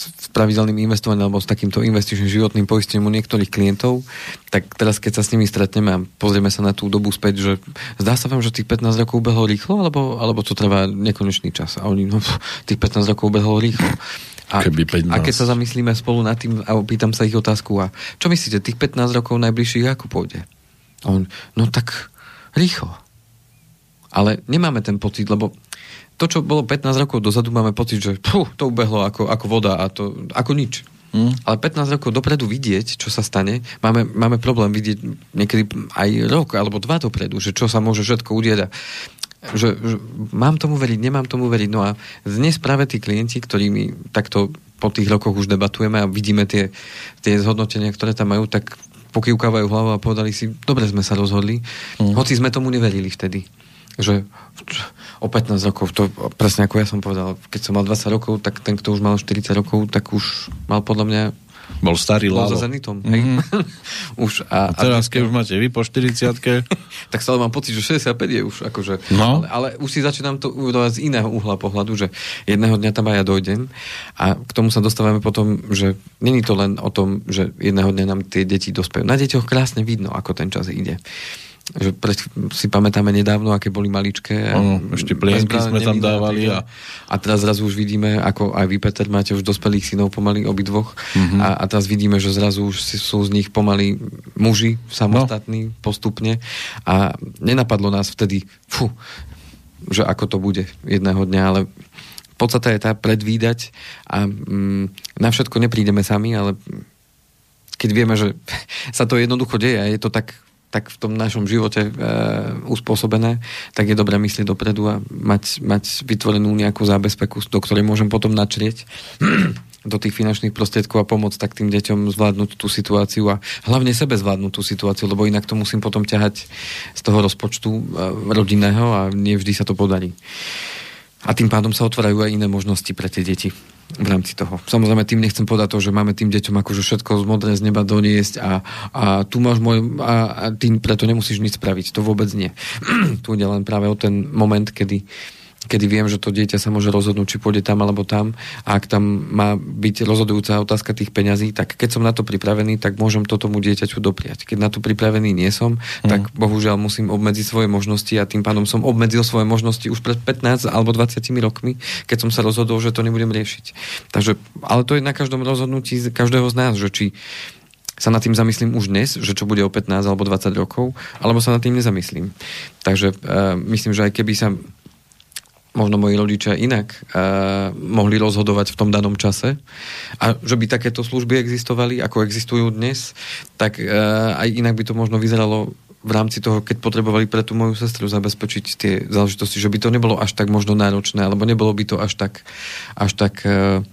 s pravidelným investovaním alebo s takýmto investičným životným poistením u niektorých klientov, tak teraz keď sa s nimi stretneme a pozrieme sa na tú dobu späť, že zdá sa vám, že tých 15 rokov ubehlo rýchlo, alebo, alebo to trvá nekonečný čas. A oni, no, tých 15 rokov ubehlo rýchlo. A, a keď sa zamyslíme spolu nad tým a opýtam sa ich otázku, a čo myslíte, tých 15 rokov najbližších ako pôjde? A on, no tak rýchlo. Ale nemáme ten pocit, lebo to, čo bolo 15 rokov dozadu, máme pocit, že pú, to ubehlo ako, ako voda a to ako nič. Mm. Ale 15 rokov dopredu vidieť, čo sa stane, máme, máme problém vidieť niekedy aj rok alebo dva dopredu, že čo sa môže všetko udieť. Že, že mám tomu veriť, nemám tomu veriť. No a dnes práve tí klienti, ktorými takto po tých rokoch už debatujeme a vidíme tie, tie zhodnotenia, ktoré tam majú, tak pokývkávajú hlavu a povedali si, dobre sme sa rozhodli, mm. hoci sme tomu neverili vtedy. Že o 15 rokov, to presne ako ja som povedal, keď som mal 20 rokov, tak ten, kto už mal 40 rokov, tak už mal podľa mňa bol starý Lalo. za Zenitom. Mm-hmm. [LAUGHS] už a, a teraz, a keď už máte vy po 40 [LAUGHS] tak stále mám pocit, že 65 je už akože... No. Ale, ale už si začínam to uvedovať z iného uhla pohľadu, že jedného dňa tam aj ja dojdem a k tomu sa dostávame potom, že není to len o tom, že jedného dňa nám tie deti dospejú. Na deťoch krásne vidno, ako ten čas ide že pre, si pamätáme nedávno, aké boli maličké. Ano, ešte plienky sme tam dávali. A... a teraz zrazu už vidíme, ako aj vy, Peter, máte už dospelých synov pomaly obidvoch. Mm-hmm. A, a teraz vidíme, že zrazu už sú z nich pomaly muži samostatní no. postupne. A nenapadlo nás vtedy, fú, že ako to bude jedného dňa, ale podstata je tá predvídať a mm, na všetko neprídeme sami, ale keď vieme, že [LAUGHS] sa to jednoducho deje a je to tak tak v tom našom živote e, uspôsobené, tak je dobré myslieť dopredu a mať, mať vytvorenú nejakú zábezpeku, do ktorej môžem potom načrieť [CLEARS THROAT] do tých finančných prostriedkov a pomôcť tak tým deťom zvládnuť tú situáciu a hlavne sebe zvládnuť tú situáciu, lebo inak to musím potom ťahať z toho rozpočtu e, rodinného a nie vždy sa to podarí. A tým pádom sa otvárajú aj iné možnosti pre tie deti v rámci toho. Samozrejme, tým nechcem povedať to, že máme tým deťom akože všetko z modré z neba doniesť a, a tu máš môj, a, a tým preto nemusíš nič spraviť. To vôbec nie. [CLEARS THROAT] tu ide len práve o ten moment, kedy uh, kedy viem, že to dieťa sa môže rozhodnúť, či pôjde tam alebo tam. A ak tam má byť rozhodujúca otázka tých peňazí, tak keď som na to pripravený, tak môžem to tomu dieťaťu dopriať. Keď na to pripravený nie som, mm. tak bohužiaľ musím obmedziť svoje možnosti a tým pádom som obmedzil svoje možnosti už pred 15 alebo 20 rokmi, keď som sa rozhodol, že to nebudem riešiť. Takže, ale to je na každom rozhodnutí každého z nás, že či sa nad tým zamyslím už dnes, že čo bude o 15 alebo 20 rokov, alebo sa nad tým nezamyslím. Takže uh, myslím, že aj keby sa možno moji rodičia inak uh, mohli rozhodovať v tom danom čase. A že by takéto služby existovali, ako existujú dnes, tak uh, aj inak by to možno vyzeralo v rámci toho, keď potrebovali pre tú moju sestru zabezpečiť tie záležitosti, že by to nebolo až tak možno náročné, alebo nebolo by to až tak, až tak uh,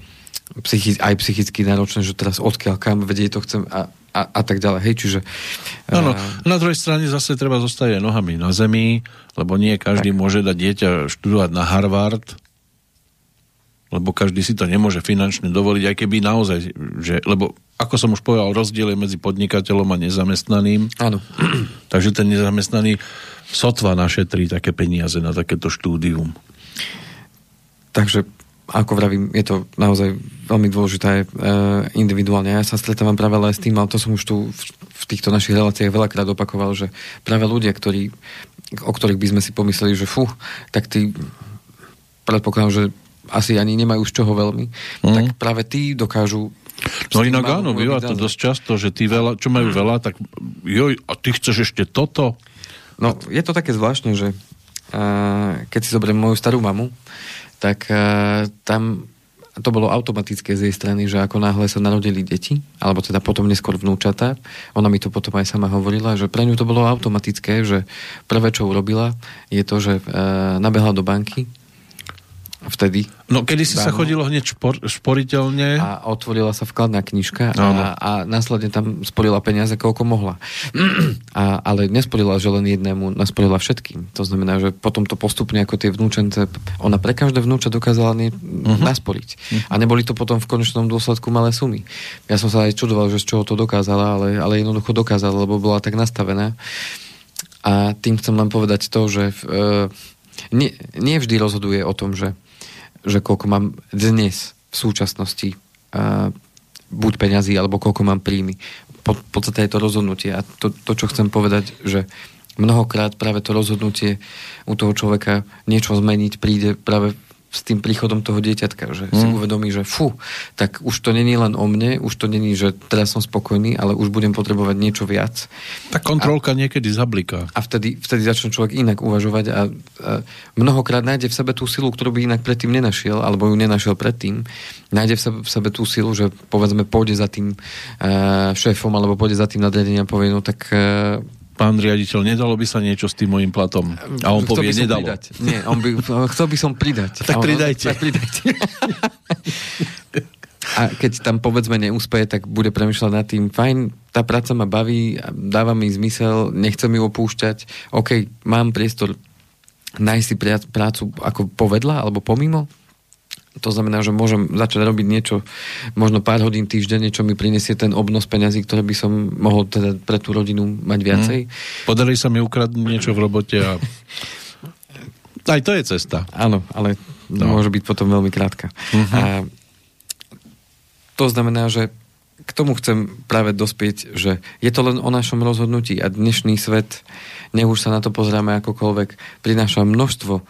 psychi- aj psychicky náročné, že teraz odkiaľ kam vedie to chcem a, a a, tak ďalej. Hej, čiže... No, no, na druhej strane zase treba zostať aj nohami na zemi, lebo nie každý tak. môže dať dieťa študovať na Harvard, lebo každý si to nemôže finančne dovoliť, aj keby naozaj, že, lebo ako som už povedal, rozdiel je medzi podnikateľom a nezamestnaným. Áno. [CLEARS THROAT] Takže ten nezamestnaný sotva našetrí také peniaze na takéto štúdium. Takže ako vravím, je to naozaj veľmi dôležité e, individuálne. Ja sa stretávam práve ale s tým, ale to som už tu v, v týchto našich reláciách veľakrát opakoval, že práve ľudia, ktorí, o ktorých by sme si pomysleli, že fú, tak tí predpokladám, že asi ani nemajú z čoho veľmi, mm. tak práve tí dokážu No inak áno, býva to dosť často, že tí veľa, čo majú veľa, tak joj, a ty chceš ešte toto? No, je to také zvláštne, že uh, keď si zoberiem moju starú mamu, tak uh, tam to bolo automatické z jej strany, že ako náhle sa narodili deti, alebo teda potom neskôr vnúčata, ona mi to potom aj sama hovorila, že pre ňu to bolo automatické, že prvé, čo urobila, je to, že uh, nabehla do banky, vtedy. No, kedy si sa chodilo hneď špor, šporiteľne. A otvorila sa vkladná knižka a, a následne tam sporila peniaze, koľko mohla. A, ale nesporila, že len jednému, nasporila všetkým. To znamená, že potom to postupne ako tie vnúčence, ona pre každé vnúča dokázala nie, uh-huh. nasporiť. Uh-huh. A neboli to potom v konečnom dôsledku malé sumy. Ja som sa aj čudoval, že z čoho to dokázala, ale, ale jednoducho dokázala, lebo bola tak nastavená. A tým chcem len povedať to, že e, nie, nie vždy rozhoduje o tom, že že koľko mám dnes v súčasnosti uh, buď peňazí, alebo koľko mám príjmy. Po, podstate je to rozhodnutie. A to, to, čo chcem povedať, že mnohokrát práve to rozhodnutie u toho človeka niečo zmeniť príde práve s tým príchodom toho dieťatka, že mm. si uvedomí, že fú, tak už to není len o mne, už to není, že teraz som spokojný, ale už budem potrebovať niečo viac. Tak kontrolka a, niekedy zabliká. A vtedy, vtedy začne človek inak uvažovať a, a mnohokrát nájde v sebe tú silu, ktorú by inak predtým nenašiel, alebo ju nenašiel predtým. Nájde v sebe, v sebe tú silu, že povedzme pôjde za tým uh, šéfom, alebo pôjde za tým nadriadením a povie, no tak uh, pán riaditeľ, nedalo by sa niečo s tým mojim platom? A on chcel povie, nedalo. Pridať. Nie, on by, chcel by som pridať. [LAUGHS] tak pridajte. Tak pridajte. A keď tam povedzme neúspeje, tak bude premyšľať nad tým, fajn, tá práca ma baví, dáva mi zmysel, nechcem ju opúšťať, OK, mám priestor nájsť si prácu ako povedla alebo pomimo, to znamená, že môžem začať robiť niečo, možno pár hodín týždenne, čo mi prinesie ten obnos peňazí, ktoré by som mohol teda pre tú rodinu mať viacej. Mm. Podarí sa mi ukradnúť niečo v robote a... [LAUGHS] Aj to je cesta. Áno, ale no. môže byť potom veľmi krátka. Mm-hmm. A to znamená, že k tomu chcem práve dospieť, že je to len o našom rozhodnutí a dnešný svet, nech už sa na to pozrieme akokoľvek, prináša množstvo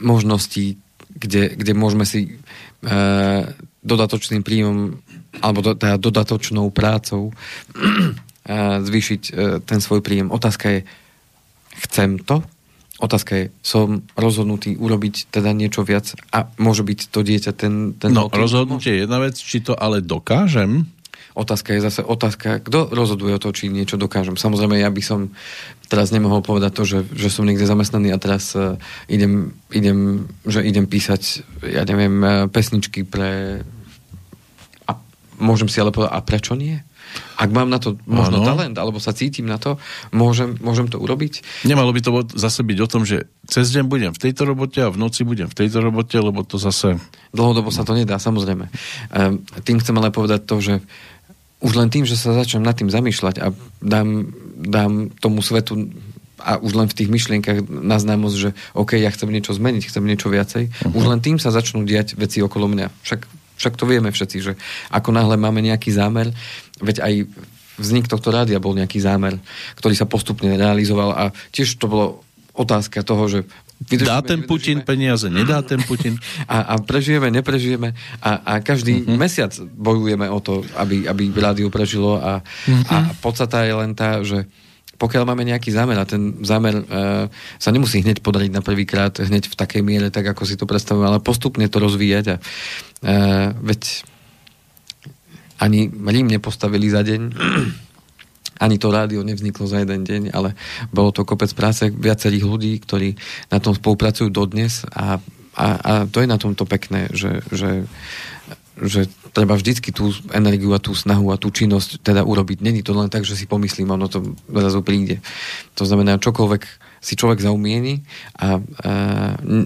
možností, kde, kde môžeme si e, dodatočným príjmom alebo do, teda dodatočnou prácou e, zvýšiť e, ten svoj príjem. Otázka je, chcem to? Otázka je, som rozhodnutý urobiť teda niečo viac a môže byť to dieťa ten... ten no, rozhodnutie je jedna vec, či to ale dokážem, Otázka je zase otázka, kto rozhoduje o to, či niečo dokážem. Samozrejme, ja by som teraz nemohol povedať to, že, že som niekde zamestnaný a teraz uh, idem, idem, že idem písať, ja neviem, uh, pesničky pre... A môžem si ale povedať, a prečo nie? Ak mám na to možno ano. talent, alebo sa cítim na to, môžem, môžem to urobiť. Nemalo by to zase byť o tom, že cez deň budem v tejto robote a v noci budem v tejto robote, lebo to zase... Dlhodobo sa to nedá, samozrejme. Um, tým chcem ale povedať to, že už len tým, že sa začnem nad tým zamýšľať a dám, dám tomu svetu a už len v tých myšlienkach na známosť, že OK, ja chcem niečo zmeniť, chcem niečo viacej, uh-huh. už len tým sa začnú diať veci okolo mňa. Však, však to vieme všetci, že ako náhle máme nejaký zámer, veď aj vznik tohto rádia bol nejaký zámer, ktorý sa postupne realizoval a tiež to bolo otázka toho, že Vydržíme, dá ten Putin peniaze, nedá ten Putin? [LAUGHS] A, a prežijeme, neprežijeme a, a každý uh-huh. mesiac bojujeme o to, aby, aby rádio prežilo a, uh-huh. a podstata je len tá, že pokiaľ máme nejaký zámer a ten zámer uh, sa nemusí hneď podariť na prvýkrát, hneď v takej miere, tak ako si to predstavujeme, ale postupne to rozvíjať a uh, veď ani Rím nepostavili za deň ani to rádio nevzniklo za jeden deň, ale bolo to kopec práce viacerých ľudí, ktorí na tom spolupracujú dodnes a, a, a to je na tomto pekné, že, že že treba vždycky tú energiu a tú snahu a tú činnosť teda urobiť. Není to len tak, že si pomyslím, ono to zrazu príde. To znamená, čokoľvek si človek zaumieni a, a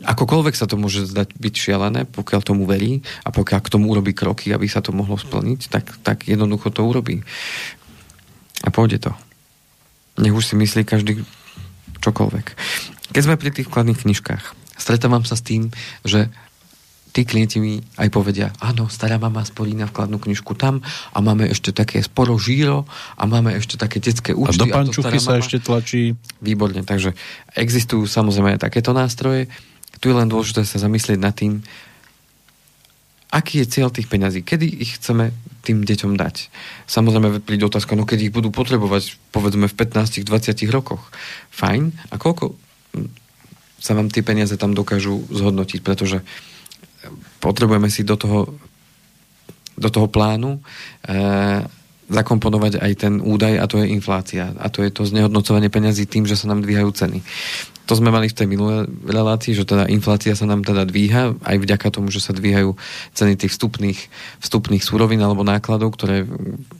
akokoľvek sa to môže zdať byť šialené, pokiaľ tomu verí a pokiaľ k tomu urobí kroky, aby sa to mohlo splniť, tak, tak jednoducho to urobí. A pôjde to. Nech už si myslí každý čokoľvek. Keď sme pri tých vkladných knižkách, stretávam sa s tým, že tí klienti mi aj povedia, áno, stará mama sporí na vkladnú knižku tam a máme ešte také sporo žíro a máme ešte také detské účty. A do pančuchy sa mama... ešte tlačí. Výborne, takže existujú samozrejme aj takéto nástroje. Tu je len dôležité sa zamyslieť nad tým, aký je cieľ tých peňazí, kedy ich chceme tým deťom dať. Samozrejme príde otázka, no keď ich budú potrebovať povedzme v 15-20 rokoch. Fajn. A koľko sa vám tie peniaze tam dokážu zhodnotiť, pretože potrebujeme si do toho, do toho plánu e, zakomponovať aj ten údaj a to je inflácia. A to je to znehodnocovanie peňazí tým, že sa nám dvíhajú ceny. To sme mali v tej minulej relácii, že teda inflácia sa nám teda dvíha aj vďaka tomu, že sa dvíhajú ceny tých vstupných, vstupných súrovín alebo nákladov, ktoré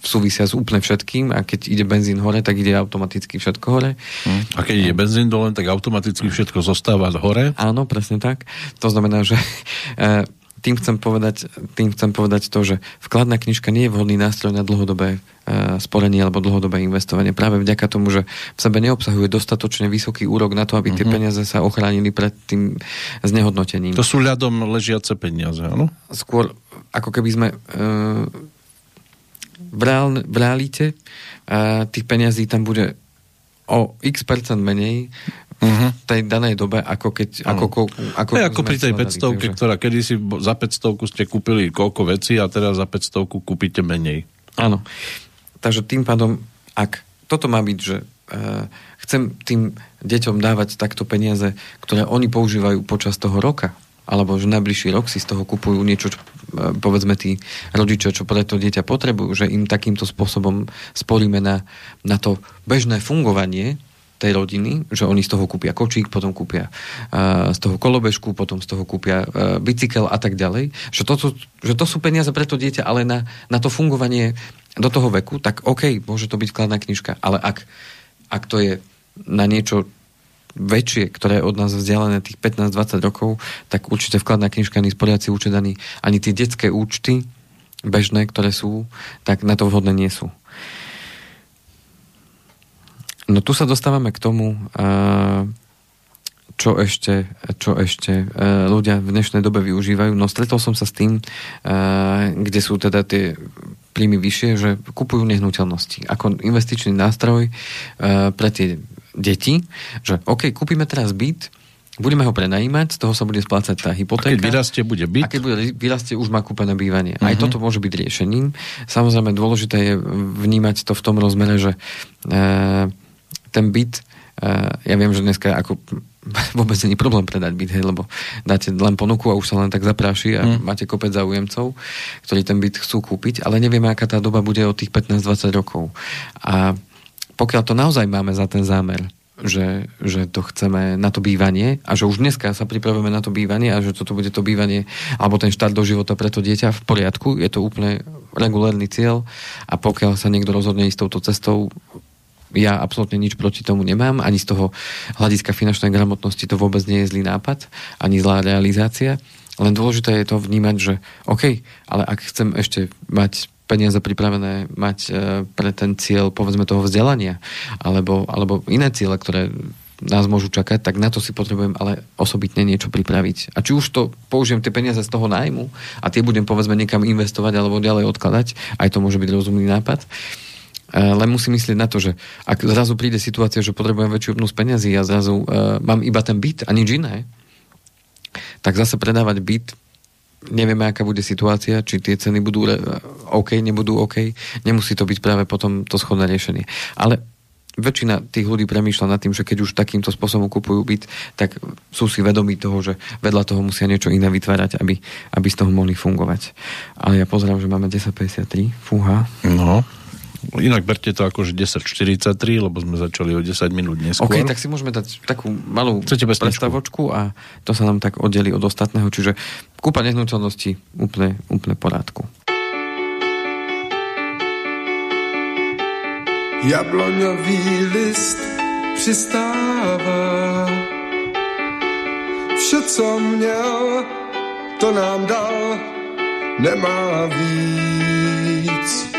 súvisia s úplne všetkým a keď ide benzín hore, tak ide automaticky všetko hore. Hm. A keď ide benzín dole, tak automaticky všetko zostáva hore? Áno, presne tak. To znamená, že [LAUGHS] e, tým chcem povedať, tým chcem povedať to, že vkladná knižka nie je vhodný nástroj na dlhodobé uh, sporenie alebo dlhodobé investovanie. Práve vďaka tomu, že v sebe neobsahuje dostatočne vysoký úrok na to, aby tie uh-huh. peniaze sa ochránili pred tým znehodnotením. To sú ľadom ležiace peniaze, áno? Skôr ako keby sme uh, v, reál, v realite uh, tých peniazí tam bude o x percent menej uh-huh. tej danej dobe, ako keď... Ako, ako, ako, ako pri tej 500, takže... ktorá kedysi za 500 ste kúpili koľko vecí a teraz za 500 kúpite menej. Áno. Takže tým pádom, ak toto má byť, že uh, chcem tým deťom dávať takto peniaze, ktoré oni používajú počas toho roka, alebo že najbližší rok si z toho kupujú niečo, čo, e, povedzme tí rodičia, čo pre to dieťa potrebujú, že im takýmto spôsobom sporíme na, na to bežné fungovanie tej rodiny, že oni z toho kúpia kočík, potom kúpia uh, z toho kolobežku, potom z toho kúpia uh, bicykel a tak ďalej. Že to, sú, že to sú peniaze pre to dieťa, ale na, na to fungovanie do toho veku, tak OK, môže to byť kladná knižka, ale ak, ak to je na niečo väčšie, ktoré je od nás vzdialené tých 15-20 rokov, tak určite vkladná knižka ani sporiaci účet, ani, ani tie detské účty bežné, ktoré sú, tak na to vhodné nie sú. No tu sa dostávame k tomu, čo ešte, čo ešte ľudia v dnešnej dobe využívajú. No stretol som sa s tým, kde sú teda tie príjmy vyššie, že kupujú nehnuteľnosti ako investičný nástroj pre tie deti, že OK, kúpime teraz byt, budeme ho prenajímať, z toho sa bude splácať tá hypotéka. A keď vyrastie, bude byt? A keď bude vyrastie, už má kúpené bývanie. Uh-huh. Aj mhm. toto môže byť riešením. Samozrejme, dôležité je vnímať to v tom rozmere, že e, ten byt, uh, ja viem, že dneska ako [LAUGHS] vôbec není problém predať byt, hej, lebo dáte len ponuku a už sa len tak zapráši a mm. máte kopec záujemcov, ktorí ten byt chcú kúpiť, ale nevieme, aká tá doba bude od tých 15-20 rokov. A pokiaľ to naozaj máme za ten zámer, že, že to chceme na to bývanie a že už dneska sa pripravujeme na to bývanie a že toto bude to bývanie alebo ten štart do života pre to dieťa v poriadku, je to úplne regulárny cieľ a pokiaľ sa niekto rozhodne ísť touto cestou, ja absolútne nič proti tomu nemám, ani z toho hľadiska finančnej gramotnosti to vôbec nie je zlý nápad, ani zlá realizácia. Len dôležité je to vnímať, že OK, ale ak chcem ešte mať peniaze pripravené mať e, pre ten cieľ, povedzme, toho vzdelania, alebo, alebo iné ciele, ktoré nás môžu čakať, tak na to si potrebujem ale osobitne niečo pripraviť. A či už to použijem tie peniaze z toho nájmu a tie budem povedzme niekam investovať alebo ďalej odkladať, aj to môže byť rozumný nápad, len musím myslieť na to, že ak zrazu príde situácia, že potrebujem väčšiu obnú peniazy a zrazu uh, mám iba ten byt a nič iné, tak zase predávať byt nevieme, aká bude situácia, či tie ceny budú OK, nebudú OK. Nemusí to byť práve potom to schodné riešenie. Ale väčšina tých ľudí premýšľa nad tým, že keď už takýmto spôsobom kupujú byt, tak sú si vedomí toho, že vedľa toho musia niečo iné vytvárať, aby, aby z toho mohli fungovať. Ale ja pozerám, že máme 10.53. Fúha. No, Inak berte to ako, že 10.43, lebo sme začali o 10 minút neskôr. OK, tak si môžeme dať takú malú prestavočku a to sa nám tak oddeli od ostatného, čiže kúpa nehnuteľnosti úplne, úplne porádku. Jabloňový list přistává Vše, co měl, to nám dal, nemá víc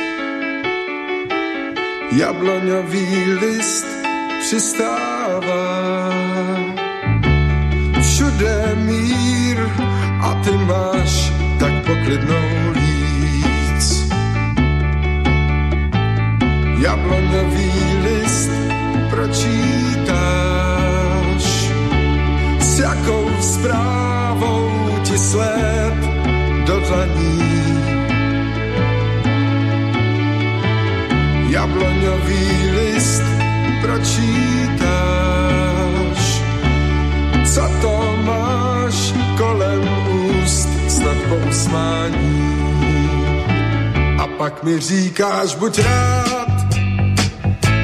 jabloňový list přistává. Všude mír a ty máš tak poklidnou líc. Jabloňový list pročítáš, s jakou zprávou ti sled do dlaní jabloňový list pročítáš. Co to máš kolem úst, snad po usmání. A pak mi říkáš, buď rád,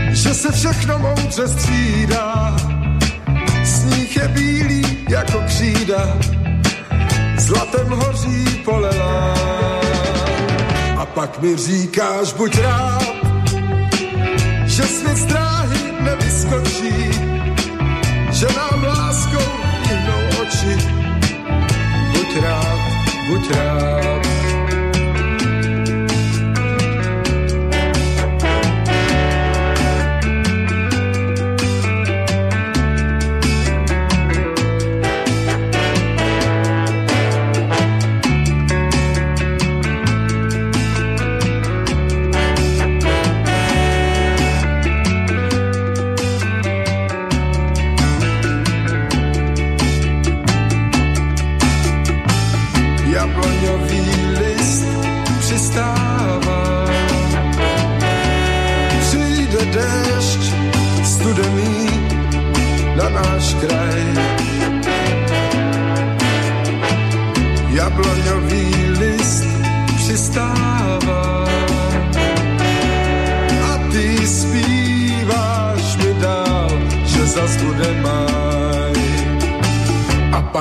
že se všechno moudře střídá. Sníh je bílý jako křída, zlatem hoří polelá. A pak mi říkáš, buď rád, že svět z dráhy nevyskočí, že nám láskou vyhnou oči. Buď rád, buď rád.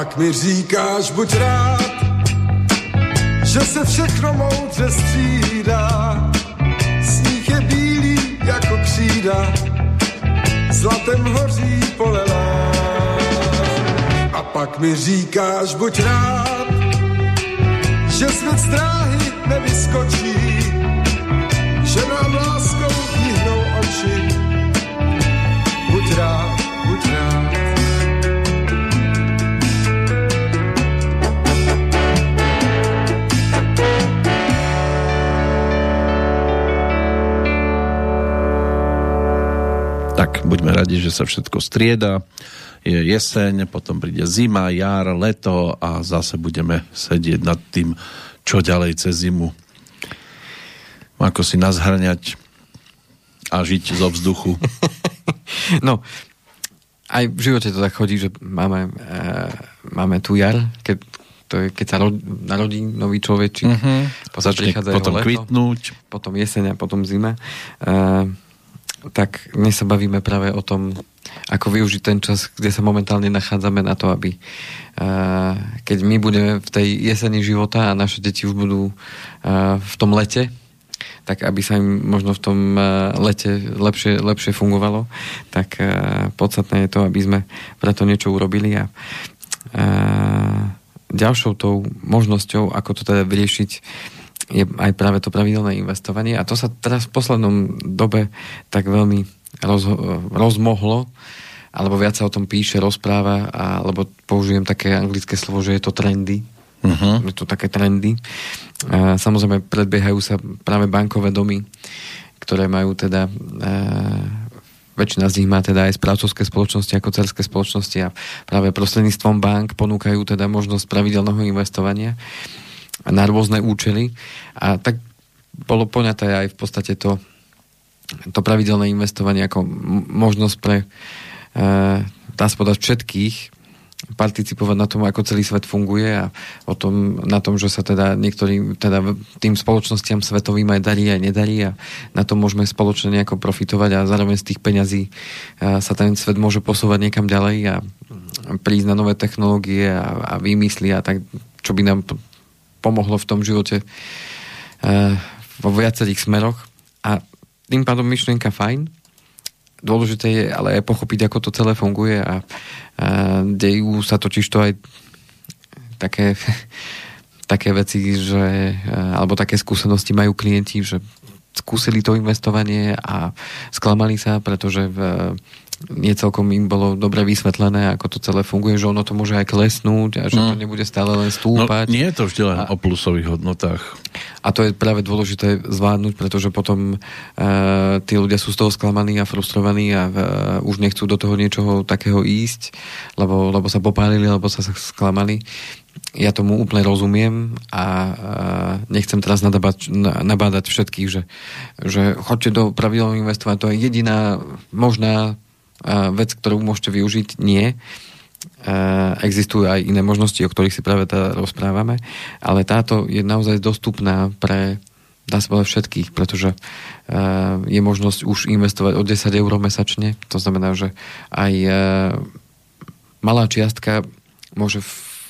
Pak mi říkáš, buď rád, že se všechno moudře střídá. Sníh je bílý jako křída, zlatem hoří polelá. A pak mi říkáš, buď rád, že svět z dráhy nevyskočí, buďme radi, že sa všetko strieda. Je jeseň, potom príde zima, jar, leto a zase budeme sedieť nad tým, čo ďalej cez zimu. Ako si nazhrňať a žiť zo vzduchu. [LAUGHS] No, aj v živote to tak chodí, že máme, e, máme tu jar, keď, to je, keď sa ro, narodí nový človek, či uh-huh. potom, potom leto, kvitnúť. Potom jeseň a potom zima. E, tak dnes sa bavíme práve o tom, ako využiť ten čas, kde sa momentálne nachádzame na to, aby uh, keď my budeme v tej jeseni života a naše deti už budú uh, v tom lete, tak aby sa im možno v tom uh, lete lepšie, lepšie fungovalo, tak podstatné je to, aby sme preto niečo urobili a ďalšou tou možnosťou, ako to teda vyriešiť, je aj práve to pravidelné investovanie. A to sa teraz v poslednom dobe tak veľmi roz, rozmohlo alebo viac sa o tom píše, rozpráva alebo použijem také anglické slovo, že je to trendy. Uh-huh. je to také trendy. A samozrejme predbiehajú sa práve bankové domy ktoré majú teda a, väčšina z nich má teda aj správcovské spoločnosti ako cerské spoločnosti a práve prostredníctvom bank ponúkajú teda možnosť pravidelného investovania na rôzne účely. A tak bolo poňaté aj v podstate to, to pravidelné investovanie ako možnosť pre e, dá sa všetkých participovať na tom, ako celý svet funguje a o tom, na tom, že sa teda niektorým, teda tým spoločnostiam svetovým aj darí, aj nedarí a na tom môžeme spoločne nejako profitovať a zároveň z tých peňazí sa ten svet môže posúvať niekam ďalej a prísť na nové technológie a, a vymysly a tak, čo by nám pomohlo v tom živote vo viacerých smeroch. A tým pádom myšlienka fajn, dôležité je ale aj pochopiť, ako to celé funguje a, a dejú sa totiž to aj také, [LAUGHS] také veci, že, alebo také skúsenosti majú klienti, že skúsili to investovanie a sklamali sa, pretože v, nie celkom im bolo dobre vysvetlené, ako to celé funguje, že ono to môže aj klesnúť a že no. to nebude stále len stúpať. No, nie je to vždy len a, o plusových hodnotách. A to je práve dôležité zvládnuť, pretože potom uh, tí ľudia sú z toho sklamaní a frustrovaní a uh, už nechcú do toho niečoho takého ísť, lebo, lebo sa popálili, alebo sa sklamali. Ja tomu úplne rozumiem a uh, nechcem teraz nadabať, nabádať všetkých, že, že chodte do pravidel investovať, to je jediná možná vec, ktorú môžete využiť, nie. Existujú aj iné možnosti, o ktorých si práve teda rozprávame, ale táto je naozaj dostupná pre dá sa povedať všetkých, pretože je možnosť už investovať o 10 eur mesačne. To znamená, že aj malá čiastka môže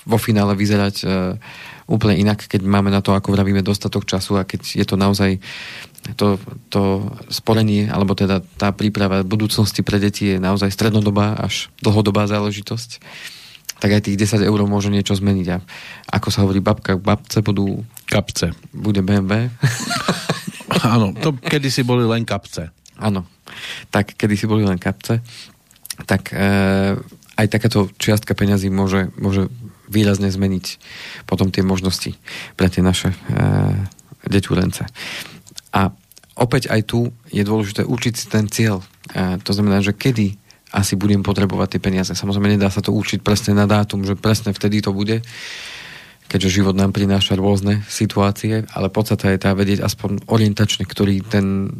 vo finále vyzerať úplne inak, keď máme na to, ako vravíme, dostatok času a keď je to naozaj to, to sporenie, alebo teda tá príprava budúcnosti pre deti je naozaj strednodobá až dlhodobá záležitosť, tak aj tých 10 eur môže niečo zmeniť. A ako sa hovorí, babka babce budú... Kapce. Bude BMW. [LAUGHS] Áno, to kedysi boli len kapce. Áno, tak kedysi boli len kapce. Tak e, aj takáto čiastka peňazí môže, môže výrazne zmeniť potom tie možnosti pre tie naše e, deťurence. A opäť aj tu je dôležité určiť si ten cieľ. E, to znamená, že kedy asi budem potrebovať tie peniaze. Samozrejme, nedá sa to určiť presne na dátum, že presne vtedy to bude, keďže život nám prináša rôzne situácie, ale podstata je tá vedieť aspoň orientačne, ktorý ten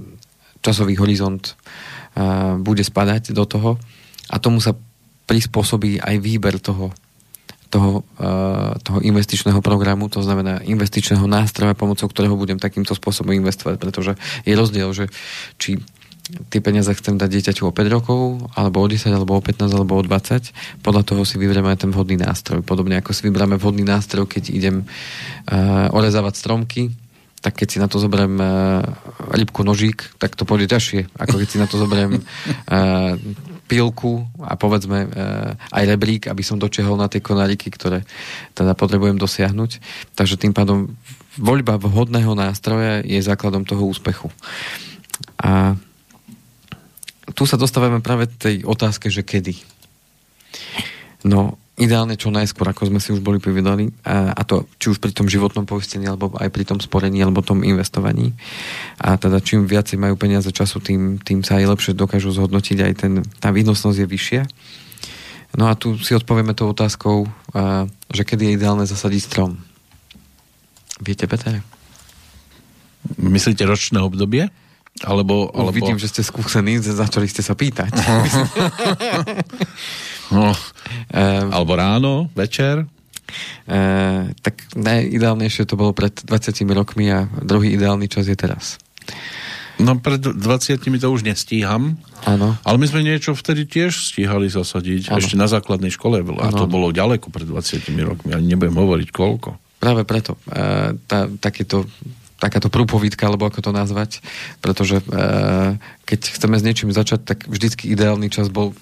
časový horizont uh, bude spadať do toho a tomu sa prispôsobí aj výber toho toho, uh, toho investičného programu, to znamená investičného nástroja, pomocou ktorého budem takýmto spôsobom investovať, pretože je rozdiel, že či tie peniaze chcem dať dieťaťu o 5 rokov, alebo o 10, alebo o 15, alebo o 20. Podľa toho si vyberieme aj ten vhodný nástroj. Podobne ako si vyberieme vhodný nástroj, keď idem uh, orezávať stromky, tak keď si na to zoberiem uh, rybku nožík, tak to pôjde ťažšie, ako keď si na to zoberiem uh, [LAUGHS] pilku a povedzme e, aj rebrík, aby som dočiahol na tie konáriky, ktoré teda potrebujem dosiahnuť. Takže tým pádom voľba vhodného nástroja je základom toho úspechu. A tu sa dostávame práve tej otázke, že kedy. No, ideálne čo najskôr, ako sme si už boli povedali, a, a to či už pri tom životnom poistení, alebo aj pri tom sporení, alebo tom investovaní. A teda čím viacej majú peniaze času, tým, tým sa aj lepšie dokážu zhodnotiť, aj ten, tá výnosnosť je vyššia. No a tu si odpovieme tou otázkou, a, že kedy je ideálne zasadiť strom. Viete, Peter? Myslíte ročné obdobie? Alebo, alebo... Vidím, že ste skúsení, začali ste sa pýtať. [LAUGHS] [LAUGHS] no, um, alebo ráno, večer? Uh, tak najideálnejšie to bolo pred 20 rokmi a druhý ideálny čas je teraz. No pred 20 to už nestíham. Áno. Ale my sme niečo vtedy tiež stíhali zasadiť. Ano. Ešte na základnej škole. A to bolo ďaleko pred 20 rokmi. Ani nebudem hovoriť koľko. Práve preto. Uh, tá, takéto takáto prúpovídka, alebo ako to nazvať, pretože e, keď chceme s niečím začať, tak vždycky ideálny čas bol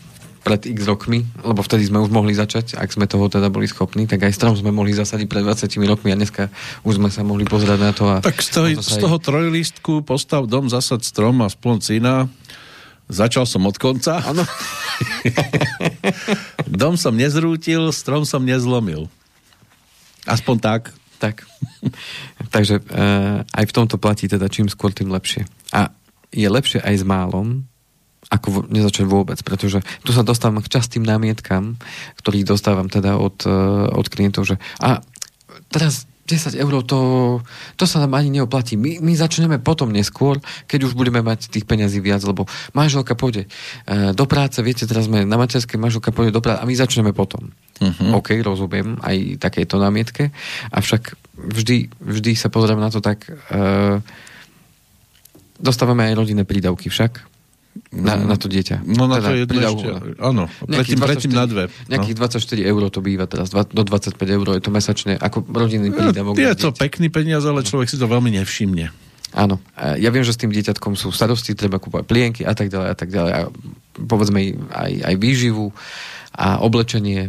pred x rokmi, lebo vtedy sme už mohli začať, ak sme toho teda boli schopní, tak aj strom sme mohli zasadiť pred 20 rokmi a dneska už sme sa mohli pozrieť na to. A tak z, toho, z toho trojlístku postav dom, zasad strom a splon. Začal som od konca. Ano. [LAUGHS] dom som nezrútil, strom som nezlomil. Aspoň tak. Tak. Takže e, aj v tomto platí teda čím skôr, tým lepšie. A je lepšie aj s málom, ako nezačať vôbec, pretože tu sa dostávam k častým námietkam, ktorých dostávam teda od, e, od klientov, že a teraz 10 eur to, to sa nám ani neoplatí. My, my začneme potom neskôr, keď už budeme mať tých peňazí viac, lebo manželka pôjde e, do práce, viete, teraz sme na materskej, manželka pôjde do práce a my začneme potom. Uh-huh. OK, rozumiem aj takéto námietke, avšak vždy, vždy sa pozriem na to tak, e, dostávame aj rodinné prídavky však, na, na to dieťa. No na teda to jedno ešte, áno. Predtým, predtým na dve. No. Nejakých 24 eur to býva teraz, do 25 eur je to mesačne, ako rodinný prídavok. Je to dieťa. pekný peniaz, ale človek si to veľmi nevšimne. Áno. Ja viem, že s tým dieťatkom sú starosti, treba kúpať plienky a tak ďalej a tak ďalej. A povedzme aj, aj výživu a oblečenie.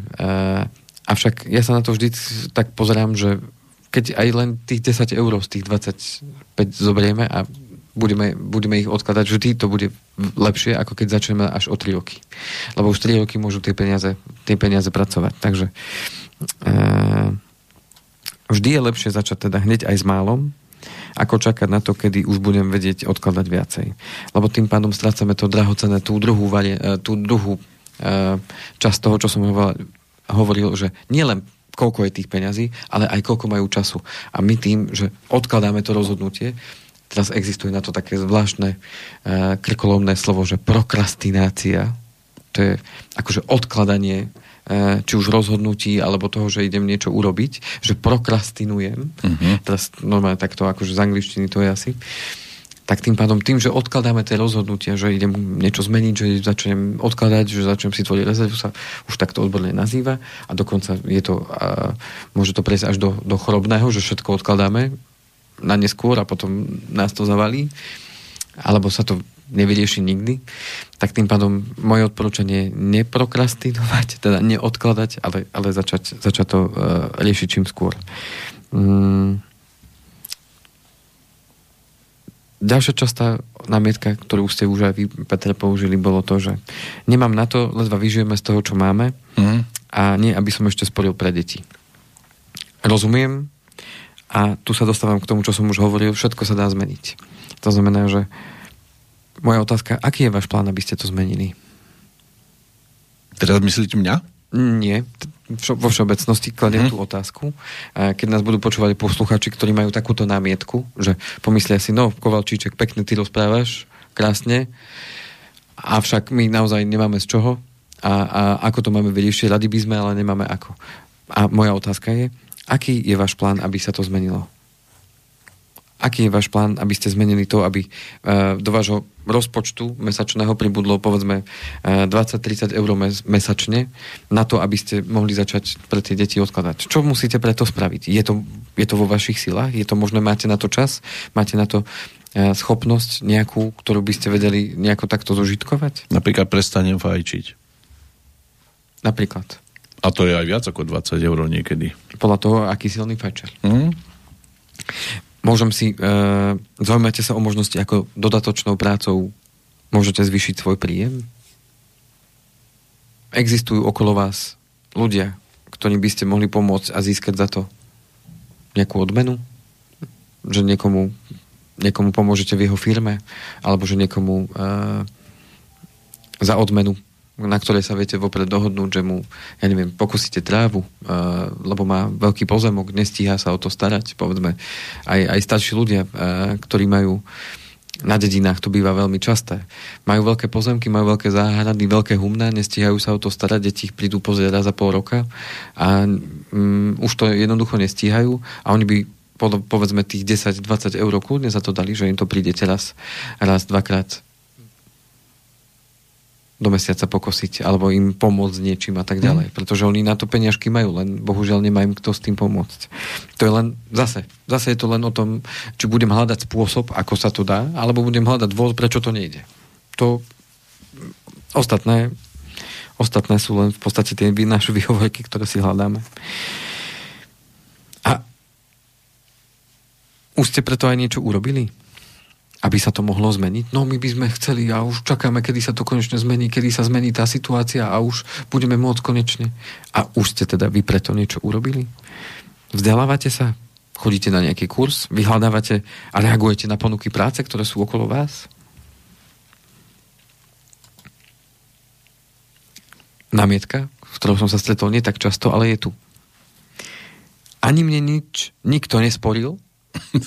Avšak ja sa na to vždy tak pozerám, že keď aj len tých 10 eur z tých 25 zoberieme a budeme, budeme ich odkladať vždy, to bude lepšie, ako keď začneme až o 3 roky. Lebo už 3 roky môžu tie peniaze, tie peniaze pracovať. Takže e, vždy je lepšie začať teda hneď aj s málom, ako čakať na to, kedy už budem vedieť odkladať viacej. Lebo tým pádom strácame to drahocené, tú druhú, varie, e, tú druhú e, časť toho, čo som hovoril, že nielen koľko je tých peňazí, ale aj koľko majú času. A my tým, že odkladáme to rozhodnutie, teraz existuje na to také zvláštne uh, krkolomné slovo, že prokrastinácia, to je akože odkladanie uh, či už rozhodnutí, alebo toho, že idem niečo urobiť, že prokrastinujem, uh-huh. teraz normálne takto akože z angličtiny to je asi, tak tým pádom, tým, že odkladáme tie rozhodnutia, že idem niečo zmeniť, že začnem odkladať, že začnem si tvoriť rezervu, sa už takto odborne nazýva. A dokonca je to, uh, môže to prejsť až do, do chorobného, že všetko odkladáme, na neskôr a potom nás to zavalí, alebo sa to nevyrieši nikdy, tak tým pádom moje odporúčanie je neprokrastinovať, teda neodkladať, ale, ale začať, začať to uh, riešiť čím skôr. Mm. Ďalšia častá námietka, ktorú ste už aj vy, Petre, použili, bolo to, že nemám na to, ledva vyžijeme z toho, čo máme mm. a nie, aby som ešte sporil pre deti. Rozumiem, a tu sa dostávam k tomu, čo som už hovoril, všetko sa dá zmeniť. To znamená, že moja otázka, aký je váš plán, aby ste to zmenili? Teraz myslíte mňa? Nie, vo všeobecnosti kladiem hmm. tú otázku. Keď nás budú počúvať posluchači, ktorí majú takúto námietku, že pomyslia si, no, Kovalčíček, pekne ty rozprávaš, krásne, avšak my naozaj nemáme z čoho a, a ako to máme vyriešiť, rady by sme, ale nemáme ako. A moja otázka je, Aký je váš plán, aby sa to zmenilo? Aký je váš plán, aby ste zmenili to, aby uh, do vášho rozpočtu mesačného pribudlo povedzme uh, e, 20-30 eur mes- mesačne na to, aby ste mohli začať pre tie deti odkladať? Čo musíte pre to spraviť? Je to, je to vo vašich silách? Je to možné? Máte na to čas? Máte na to uh, schopnosť nejakú, ktorú by ste vedeli nejako takto zožitkovať? Napríklad prestanem fajčiť. Napríklad. A to je aj viac ako 20 eur niekedy. Podľa toho, aký silný fajčer. Mm. Môžem si, e, zaujímate sa o možnosti, ako dodatočnou prácou môžete zvýšiť svoj príjem? Existujú okolo vás ľudia, ktorí by ste mohli pomôcť a získať za to nejakú odmenu? Že niekomu, niekomu pomôžete v jeho firme? Alebo že niekomu e, za odmenu na ktorej sa viete vopred dohodnúť, že mu, ja neviem, pokúsite trávu, uh, lebo má veľký pozemok, nestíha sa o to starať, povedzme. Aj, aj starší ľudia, uh, ktorí majú na dedinách to býva veľmi časté. Majú veľké pozemky, majú veľké záhrady, veľké humná, nestíhajú sa o to starať, deti ich prídu pozrieť raz za pol roka a um, už to jednoducho nestíhajú a oni by povedzme tých 10-20 eur kľudne za to dali, že im to prídete raz, raz dvakrát do mesiaca pokosiť, alebo im pomôcť niečím a tak ďalej. Mm. Pretože oni na to peniažky majú, len bohužiaľ nemajú kto s tým pomôcť. To je len, zase, zase je to len o tom, či budem hľadať spôsob, ako sa to dá, alebo budem hľadať dôvod, prečo to nejde. To ostatné, ostatné sú len v podstate tie naše výhovorky, ktoré si hľadáme. A už ste preto aj niečo urobili? Aby sa to mohlo zmeniť. No my by sme chceli a už čakáme, kedy sa to konečne zmení, kedy sa zmení tá situácia a už budeme môcť konečne. A už ste teda vy preto niečo urobili? Vzdelávate sa? Chodíte na nejaký kurz? Vyhľadávate a reagujete na ponuky práce, ktoré sú okolo vás? Námietka, v ktorou som sa stretol nie tak často, ale je tu. ani mne nič, nikto nesporil,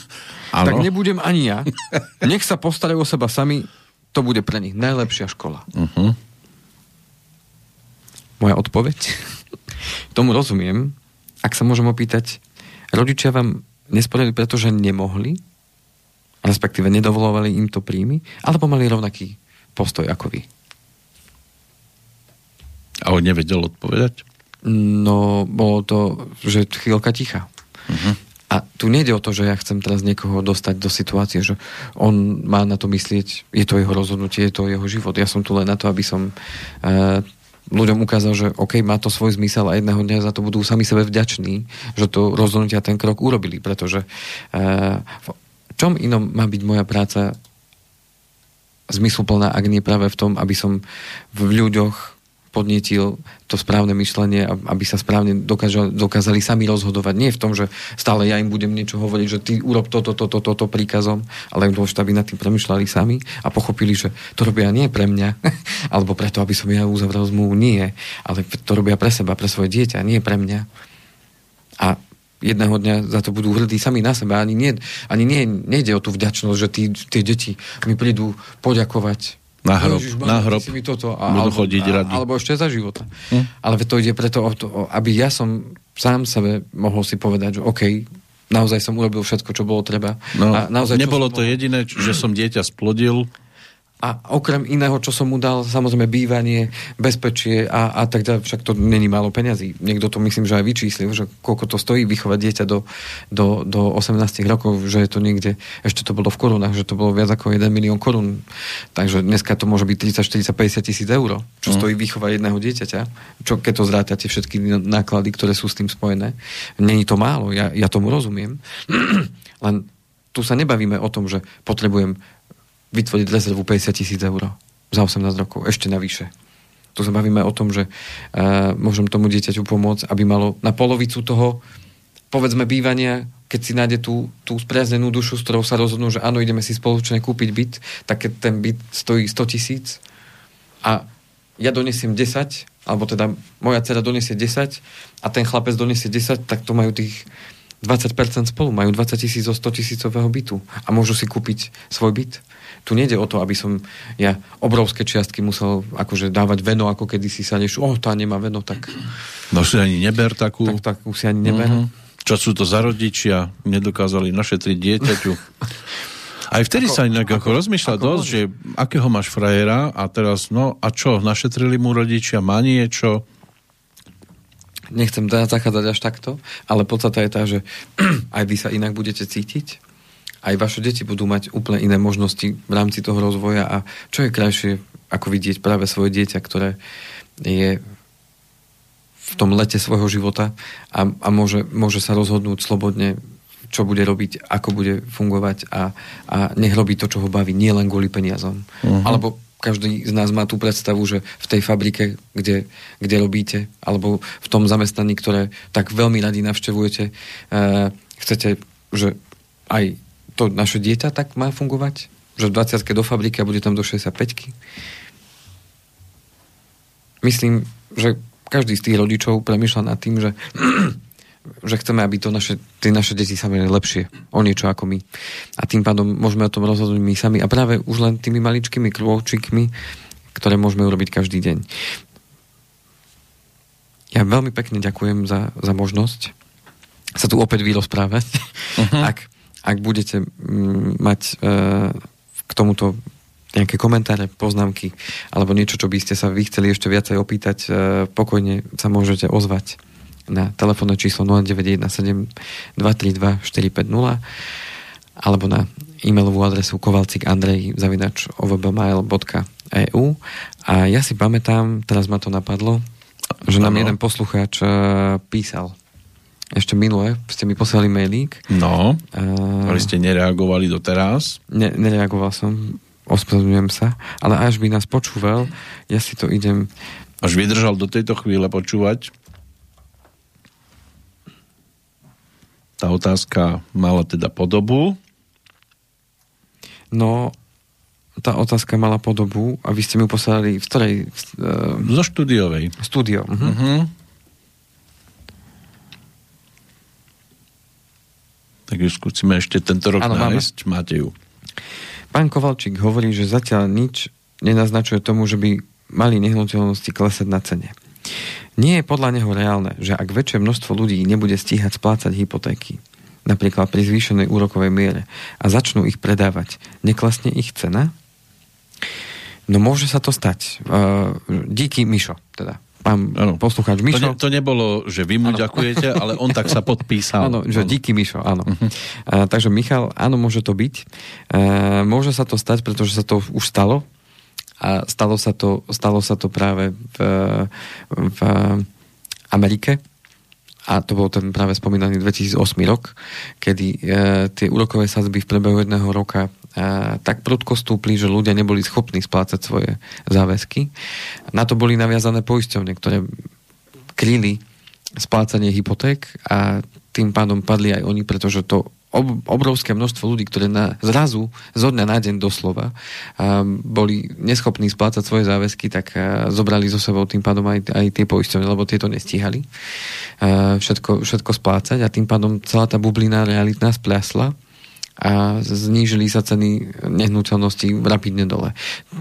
[LAUGHS] tak nebudem ani ja. Nech sa postarajú o seba sami, to bude pre nich najlepšia škola. Uh-huh. Moja odpoveď? Tomu rozumiem. Ak sa môžem opýtať, rodičia vám nesporili, pretože nemohli, respektíve nedovolovali im to príjmy, alebo mali rovnaký postoj ako vy? A on nevedel odpovedať? No, bolo to, že chvíľka ticha. Uh-huh. A tu nejde o to, že ja chcem teraz niekoho dostať do situácie, že on má na to myslieť, je to jeho rozhodnutie, je to jeho život. Ja som tu len na to, aby som uh, ľuďom ukázal, že OK, má to svoj zmysel a jedného dňa za to budú sami sebe vďační, že to rozhodnutia ten krok urobili, pretože uh, v čom inom má byť moja práca zmysluplná, ak nie práve v tom, aby som v ľuďoch podnietil to správne myšlenie, aby sa správne dokážali, dokázali sami rozhodovať. Nie v tom, že stále ja im budem niečo hovoriť, že ty urob toto, toto, toto, toto príkazom, ale im dôležité, aby nad tým premyšľali sami a pochopili, že to robia nie pre mňa, [LAUGHS] alebo preto, aby som ja uzavrel zmluvu. Nie, ale to robia pre seba, pre svoje dieťa, nie pre mňa. A jedného dňa za to budú hrdí sami na seba. Ani, nie, ani nie, nejde o tú vďačnosť, že tí, tie deti mi prídu poďakovať na hrob, Ježiš, na hrob mi toto, a, budú alebo, chodiť radi. Alebo ešte za života. Hm? Ale to ide preto, aby ja som sám sebe mohol si povedať, že OK, naozaj som urobil všetko, čo bolo treba. No, a naozaj, nebolo to mohol... jediné, že som dieťa splodil, a okrem iného, čo som mu dal, samozrejme bývanie, bezpečie a, a tak ďalej, však to není málo peňazí. Niekto to myslím, že aj vyčíslil, že koľko to stojí vychovať dieťa do, do, do 18 rokov, že je to niekde, ešte to bolo v korunách, že to bolo viac ako 1 milión korún. Takže dneska to môže byť 30, 40, 50 tisíc eur, čo mm. stojí vychovať jedného dieťaťa. Čo keď to zrátate všetky náklady, ktoré sú s tým spojené. Není to málo, ja, ja tomu rozumiem. [CLEARS THROAT] Len tu sa nebavíme o tom, že potrebujem vytvoriť rezervu 50 tisíc eur za 18 rokov, ešte navyše. Tu sa bavíme o tom, že uh, môžem tomu dieťaťu pomôcť, aby malo na polovicu toho, povedzme, bývania, keď si nájde tú, tú spriaznenú dušu, s ktorou sa rozhodnú, že áno, ideme si spoločne kúpiť byt, tak keď ten byt stojí 100 tisíc a ja donesiem 10, alebo teda moja dcera donesie 10 a ten chlapec donesie 10, tak to majú tých 20% spolu, majú 20 tisíc zo 100 tisícového bytu a môžu si kúpiť svoj byt tu nejde o to, aby som ja obrovské čiastky musel akože dávať veno, ako kedy si sa neš, oh, tá nemá veno, tak... No si ani neber takú... Tak, tak si ani neber. Uh-huh. Čo sú to za rodičia, nedokázali našetriť dieťaťu. [LAUGHS] Aj vtedy ako, sa inak ako, ako rozmýšľa ako dosť, môže. že akého máš frajera a teraz, no a čo, našetrili mu rodičia, má niečo? Nechcem teda zachádzať až takto, ale podstata je tá, že [CLEARS THROAT] aj vy sa inak budete cítiť aj vaše deti budú mať úplne iné možnosti v rámci toho rozvoja a čo je krajšie, ako vidieť práve svoje dieťa, ktoré je v tom lete svojho života a, a môže, môže sa rozhodnúť slobodne, čo bude robiť, ako bude fungovať a, a nech robí to, čo ho baví, nie len kvôli peniazom. Uh-huh. Alebo každý z nás má tú predstavu, že v tej fabrike, kde, kde robíte, alebo v tom zamestnaní, ktoré tak veľmi radi navštevujete, uh, chcete, že aj to naše dieťa tak má fungovať? Že v 20 do fabriky a bude tam do 65 Myslím, že každý z tých rodičov premyšľa nad tým, že, [CLEARS THROAT] že chceme, aby to naše, tie naše deti sa mali lepšie o niečo ako my. A tým pádom môžeme o tom rozhodnúť my sami. A práve už len tými maličkými krôčikmi, ktoré môžeme urobiť každý deň. Ja veľmi pekne ďakujem za, za možnosť sa tu opäť vyrozprávať. Uh-huh. Ak ak budete mm, mať e, k tomuto nejaké komentáre, poznámky alebo niečo, čo by ste sa vy chceli ešte viacej opýtať, e, pokojne sa môžete ozvať na telefónne číslo 0917 232 450 alebo na e-mailovú adresu kovalcikandrej zavinač ovbmail.eu a ja si pamätám, teraz ma to napadlo, že nám jeden poslucháč e, písal ešte minule ste mi poslali mailík. No, uh, ale ste nereagovali doteraz? Ne, nereagoval som, ospravedlňujem sa, ale až by nás počúval, ja si to idem... Až vydržal do tejto chvíle počúvať? Tá otázka mala teda podobu? No, tá otázka mala podobu a vy ste mi poslali v ktorej... Uh, Zo štúdiovej. Studio. Uh-huh. Uh-huh. Tak ju skúsime ešte tento rok ano, nájsť. Máme. Máte ju. Pán Kovalčík hovorí, že zatiaľ nič nenaznačuje tomu, že by mali nehnuteľnosti klesať na cene. Nie je podľa neho reálne, že ak väčšie množstvo ľudí nebude stíhať splácať hypotéky, napríklad pri zvýšenej úrokovej miere, a začnú ich predávať, neklesne ich cena? No môže sa to stať. Uh, díky Mišo, teda pán ano. poslucháč Mišo. To, ne, to nebolo, že vy mu ano. ďakujete, ale on tak sa podpísal. Áno, že ano. díky Mišo, áno. Uh-huh. Uh, takže Michal, áno, môže to byť. Uh, môže sa to stať, pretože sa to už stalo a stalo sa to, stalo sa to práve v, v Amerike a to bol ten práve spomínaný 2008 rok, kedy e, tie úrokové sadzby v priebehu jedného roka tak prudko stúpli, že ľudia neboli schopní splácať svoje záväzky. Na to boli naviazané poisťovne, ktoré kryli splácanie hypoték a tým pádom padli aj oni, pretože to ob, obrovské množstvo ľudí, ktoré na, zrazu zo dňa na deň doslova boli neschopní splácať svoje záväzky, tak zobrali so sebou tým pádom aj, aj tie poisťovne, lebo tieto nestíhali všetko, všetko splácať a tým pádom celá tá bublina realitná spľasla a znížili sa ceny nehnuteľnosti rapidne dole.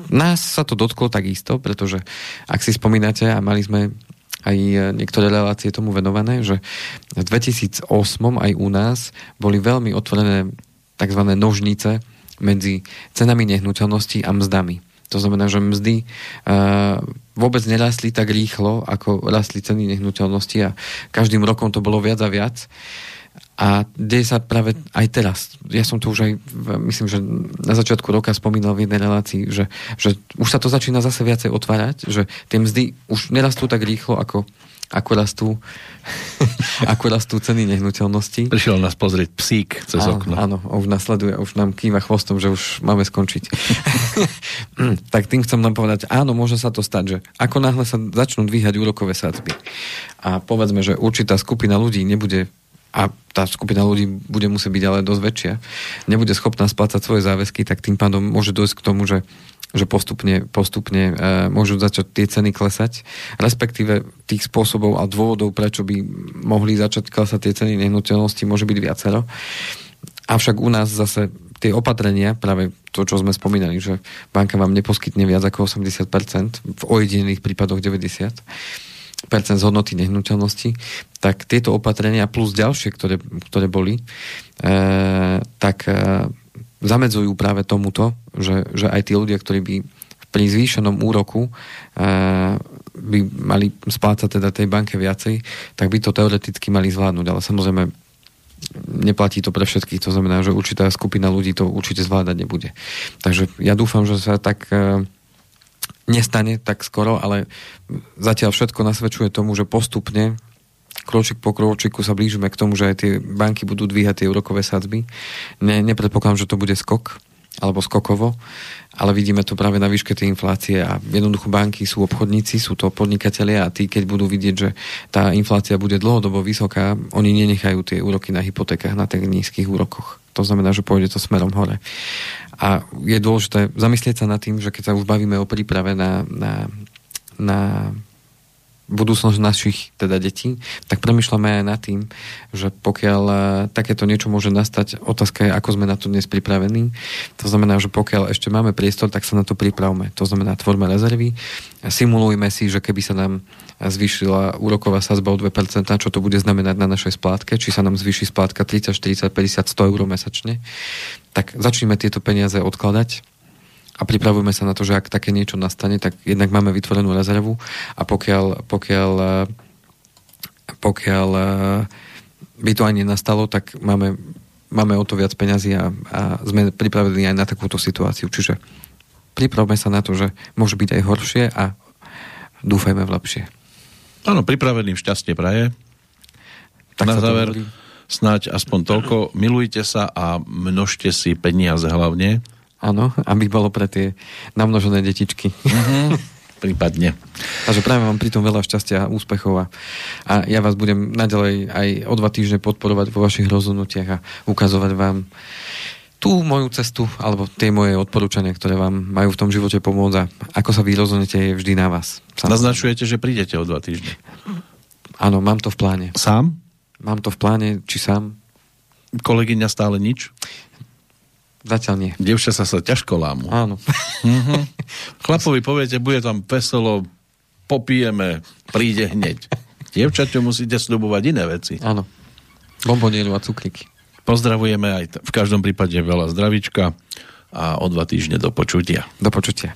Nás sa to dotklo takisto, pretože ak si spomínate a mali sme aj niektoré relácie tomu venované, že v 2008 aj u nás boli veľmi otvorené tzv. nožnice medzi cenami nehnuteľností a mzdami. To znamená, že mzdy uh, vôbec nerastli tak rýchlo, ako rastli ceny nehnuteľnosti a každým rokom to bolo viac a viac. Uh, a deje sa práve aj teraz. Ja som to už aj, myslím, že na začiatku roka spomínal v jednej relácii, že, že už sa to začína zase viacej otvárať, že tie mzdy už nerastú tak rýchlo, ako, ako rastú, [LAUGHS] ako rastú ceny nehnuteľnosti. Prišiel nás pozrieť psík cez áno, okno. Áno, už nasleduje, už nám kýva chvostom, že už máme skončiť. [LAUGHS] tak tým chcem nám povedať, áno, môže sa to stať, že ako náhle sa začnú dvíhať úrokové sádzby a povedzme, že určitá skupina ľudí nebude a tá skupina ľudí bude musieť byť ale dosť väčšia, nebude schopná splácať svoje záväzky, tak tým pádom môže dojsť k tomu, že že postupne, postupne e, môžu začať tie ceny klesať, respektíve tých spôsobov a dôvodov, prečo by mohli začať klesať tie ceny nehnuteľnosti, môže byť viacero. Avšak u nás zase tie opatrenia, práve to, čo sme spomínali, že banka vám neposkytne viac ako 80%, v ojedinelých prípadoch 90%, z hodnoty nehnuteľnosti, tak tieto opatrenia plus ďalšie, ktoré, ktoré boli, e, tak e, zamedzujú práve tomuto, že, že aj tí ľudia, ktorí by pri zvýšenom úroku e, by mali splácať teda tej banke viacej, tak by to teoreticky mali zvládnuť. Ale samozrejme neplatí to pre všetkých, to znamená, že určitá skupina ľudí to určite zvládať nebude. Takže ja dúfam, že sa tak e, nestane tak skoro, ale zatiaľ všetko nasvedčuje tomu, že postupne kročik po kročiku sa blížime k tomu, že aj tie banky budú dvíhať tie úrokové sadzby. Ne, nepredpokladám, že to bude skok alebo skokovo, ale vidíme to práve na výške tej inflácie a jednoducho banky sú obchodníci, sú to podnikatelia a tí, keď budú vidieť, že tá inflácia bude dlhodobo vysoká, oni nenechajú tie úroky na hypotékach na tých nízkych úrokoch. To znamená, že pôjde to smerom hore. A je dôležité zamyslieť sa nad tým, že keď sa už bavíme o príprave na, na, na budúcnosť našich teda detí, tak premyšľame aj nad tým, že pokiaľ e, takéto niečo môže nastať, otázka je, ako sme na to dnes pripravení. To znamená, že pokiaľ ešte máme priestor, tak sa na to pripravme. To znamená, tvorme rezervy, simulujme si, že keby sa nám zvýšila úroková sazba o 2%, čo to bude znamenať na našej splátke, či sa nám zvýši splátka 30, 40, 50, 100 eur mesačne, tak začneme tieto peniaze odkladať a pripravujeme sa na to, že ak také niečo nastane, tak jednak máme vytvorenú rezervu a pokiaľ, pokiaľ, pokiaľ by to ani nastalo, tak máme, máme o to viac peňazí a, a sme pripravení aj na takúto situáciu. Čiže pripravme sa na to, že môže byť aj horšie a dúfajme v lepšie. Áno, pripraveným šťastie praje. Tak na záver snáď aspoň toľko. Milujte sa a množte si peniaze hlavne Áno, aby bolo pre tie namnožené detičky. Uh-huh. Prípadne. Takže práve vám pri tom veľa šťastia a úspechov a, a ja vás budem naďalej aj o dva týždne podporovať vo vašich rozhodnutiach a ukazovať vám tú moju cestu, alebo tie moje odporúčania, ktoré vám majú v tom živote pomôcť a ako sa vy rozhodnete, je vždy na vás. Sám. Naznačujete, že prídete o dva týždne? Áno, mám to v pláne. Sám? Mám to v pláne, či sám, kolegyňa stále nič? Zatiaľ nie. Devča sa sa ťažko lámu. Áno. Mhm. [LAUGHS] Chlapovi poviete, bude tam veselo, popijeme, príde hneď. Dievčaťu musíte slubovať iné veci. Áno. Bombonielu a cukriky. Pozdravujeme aj t- v každom prípade veľa zdravička a o dva týždne do počutia. Do počutia.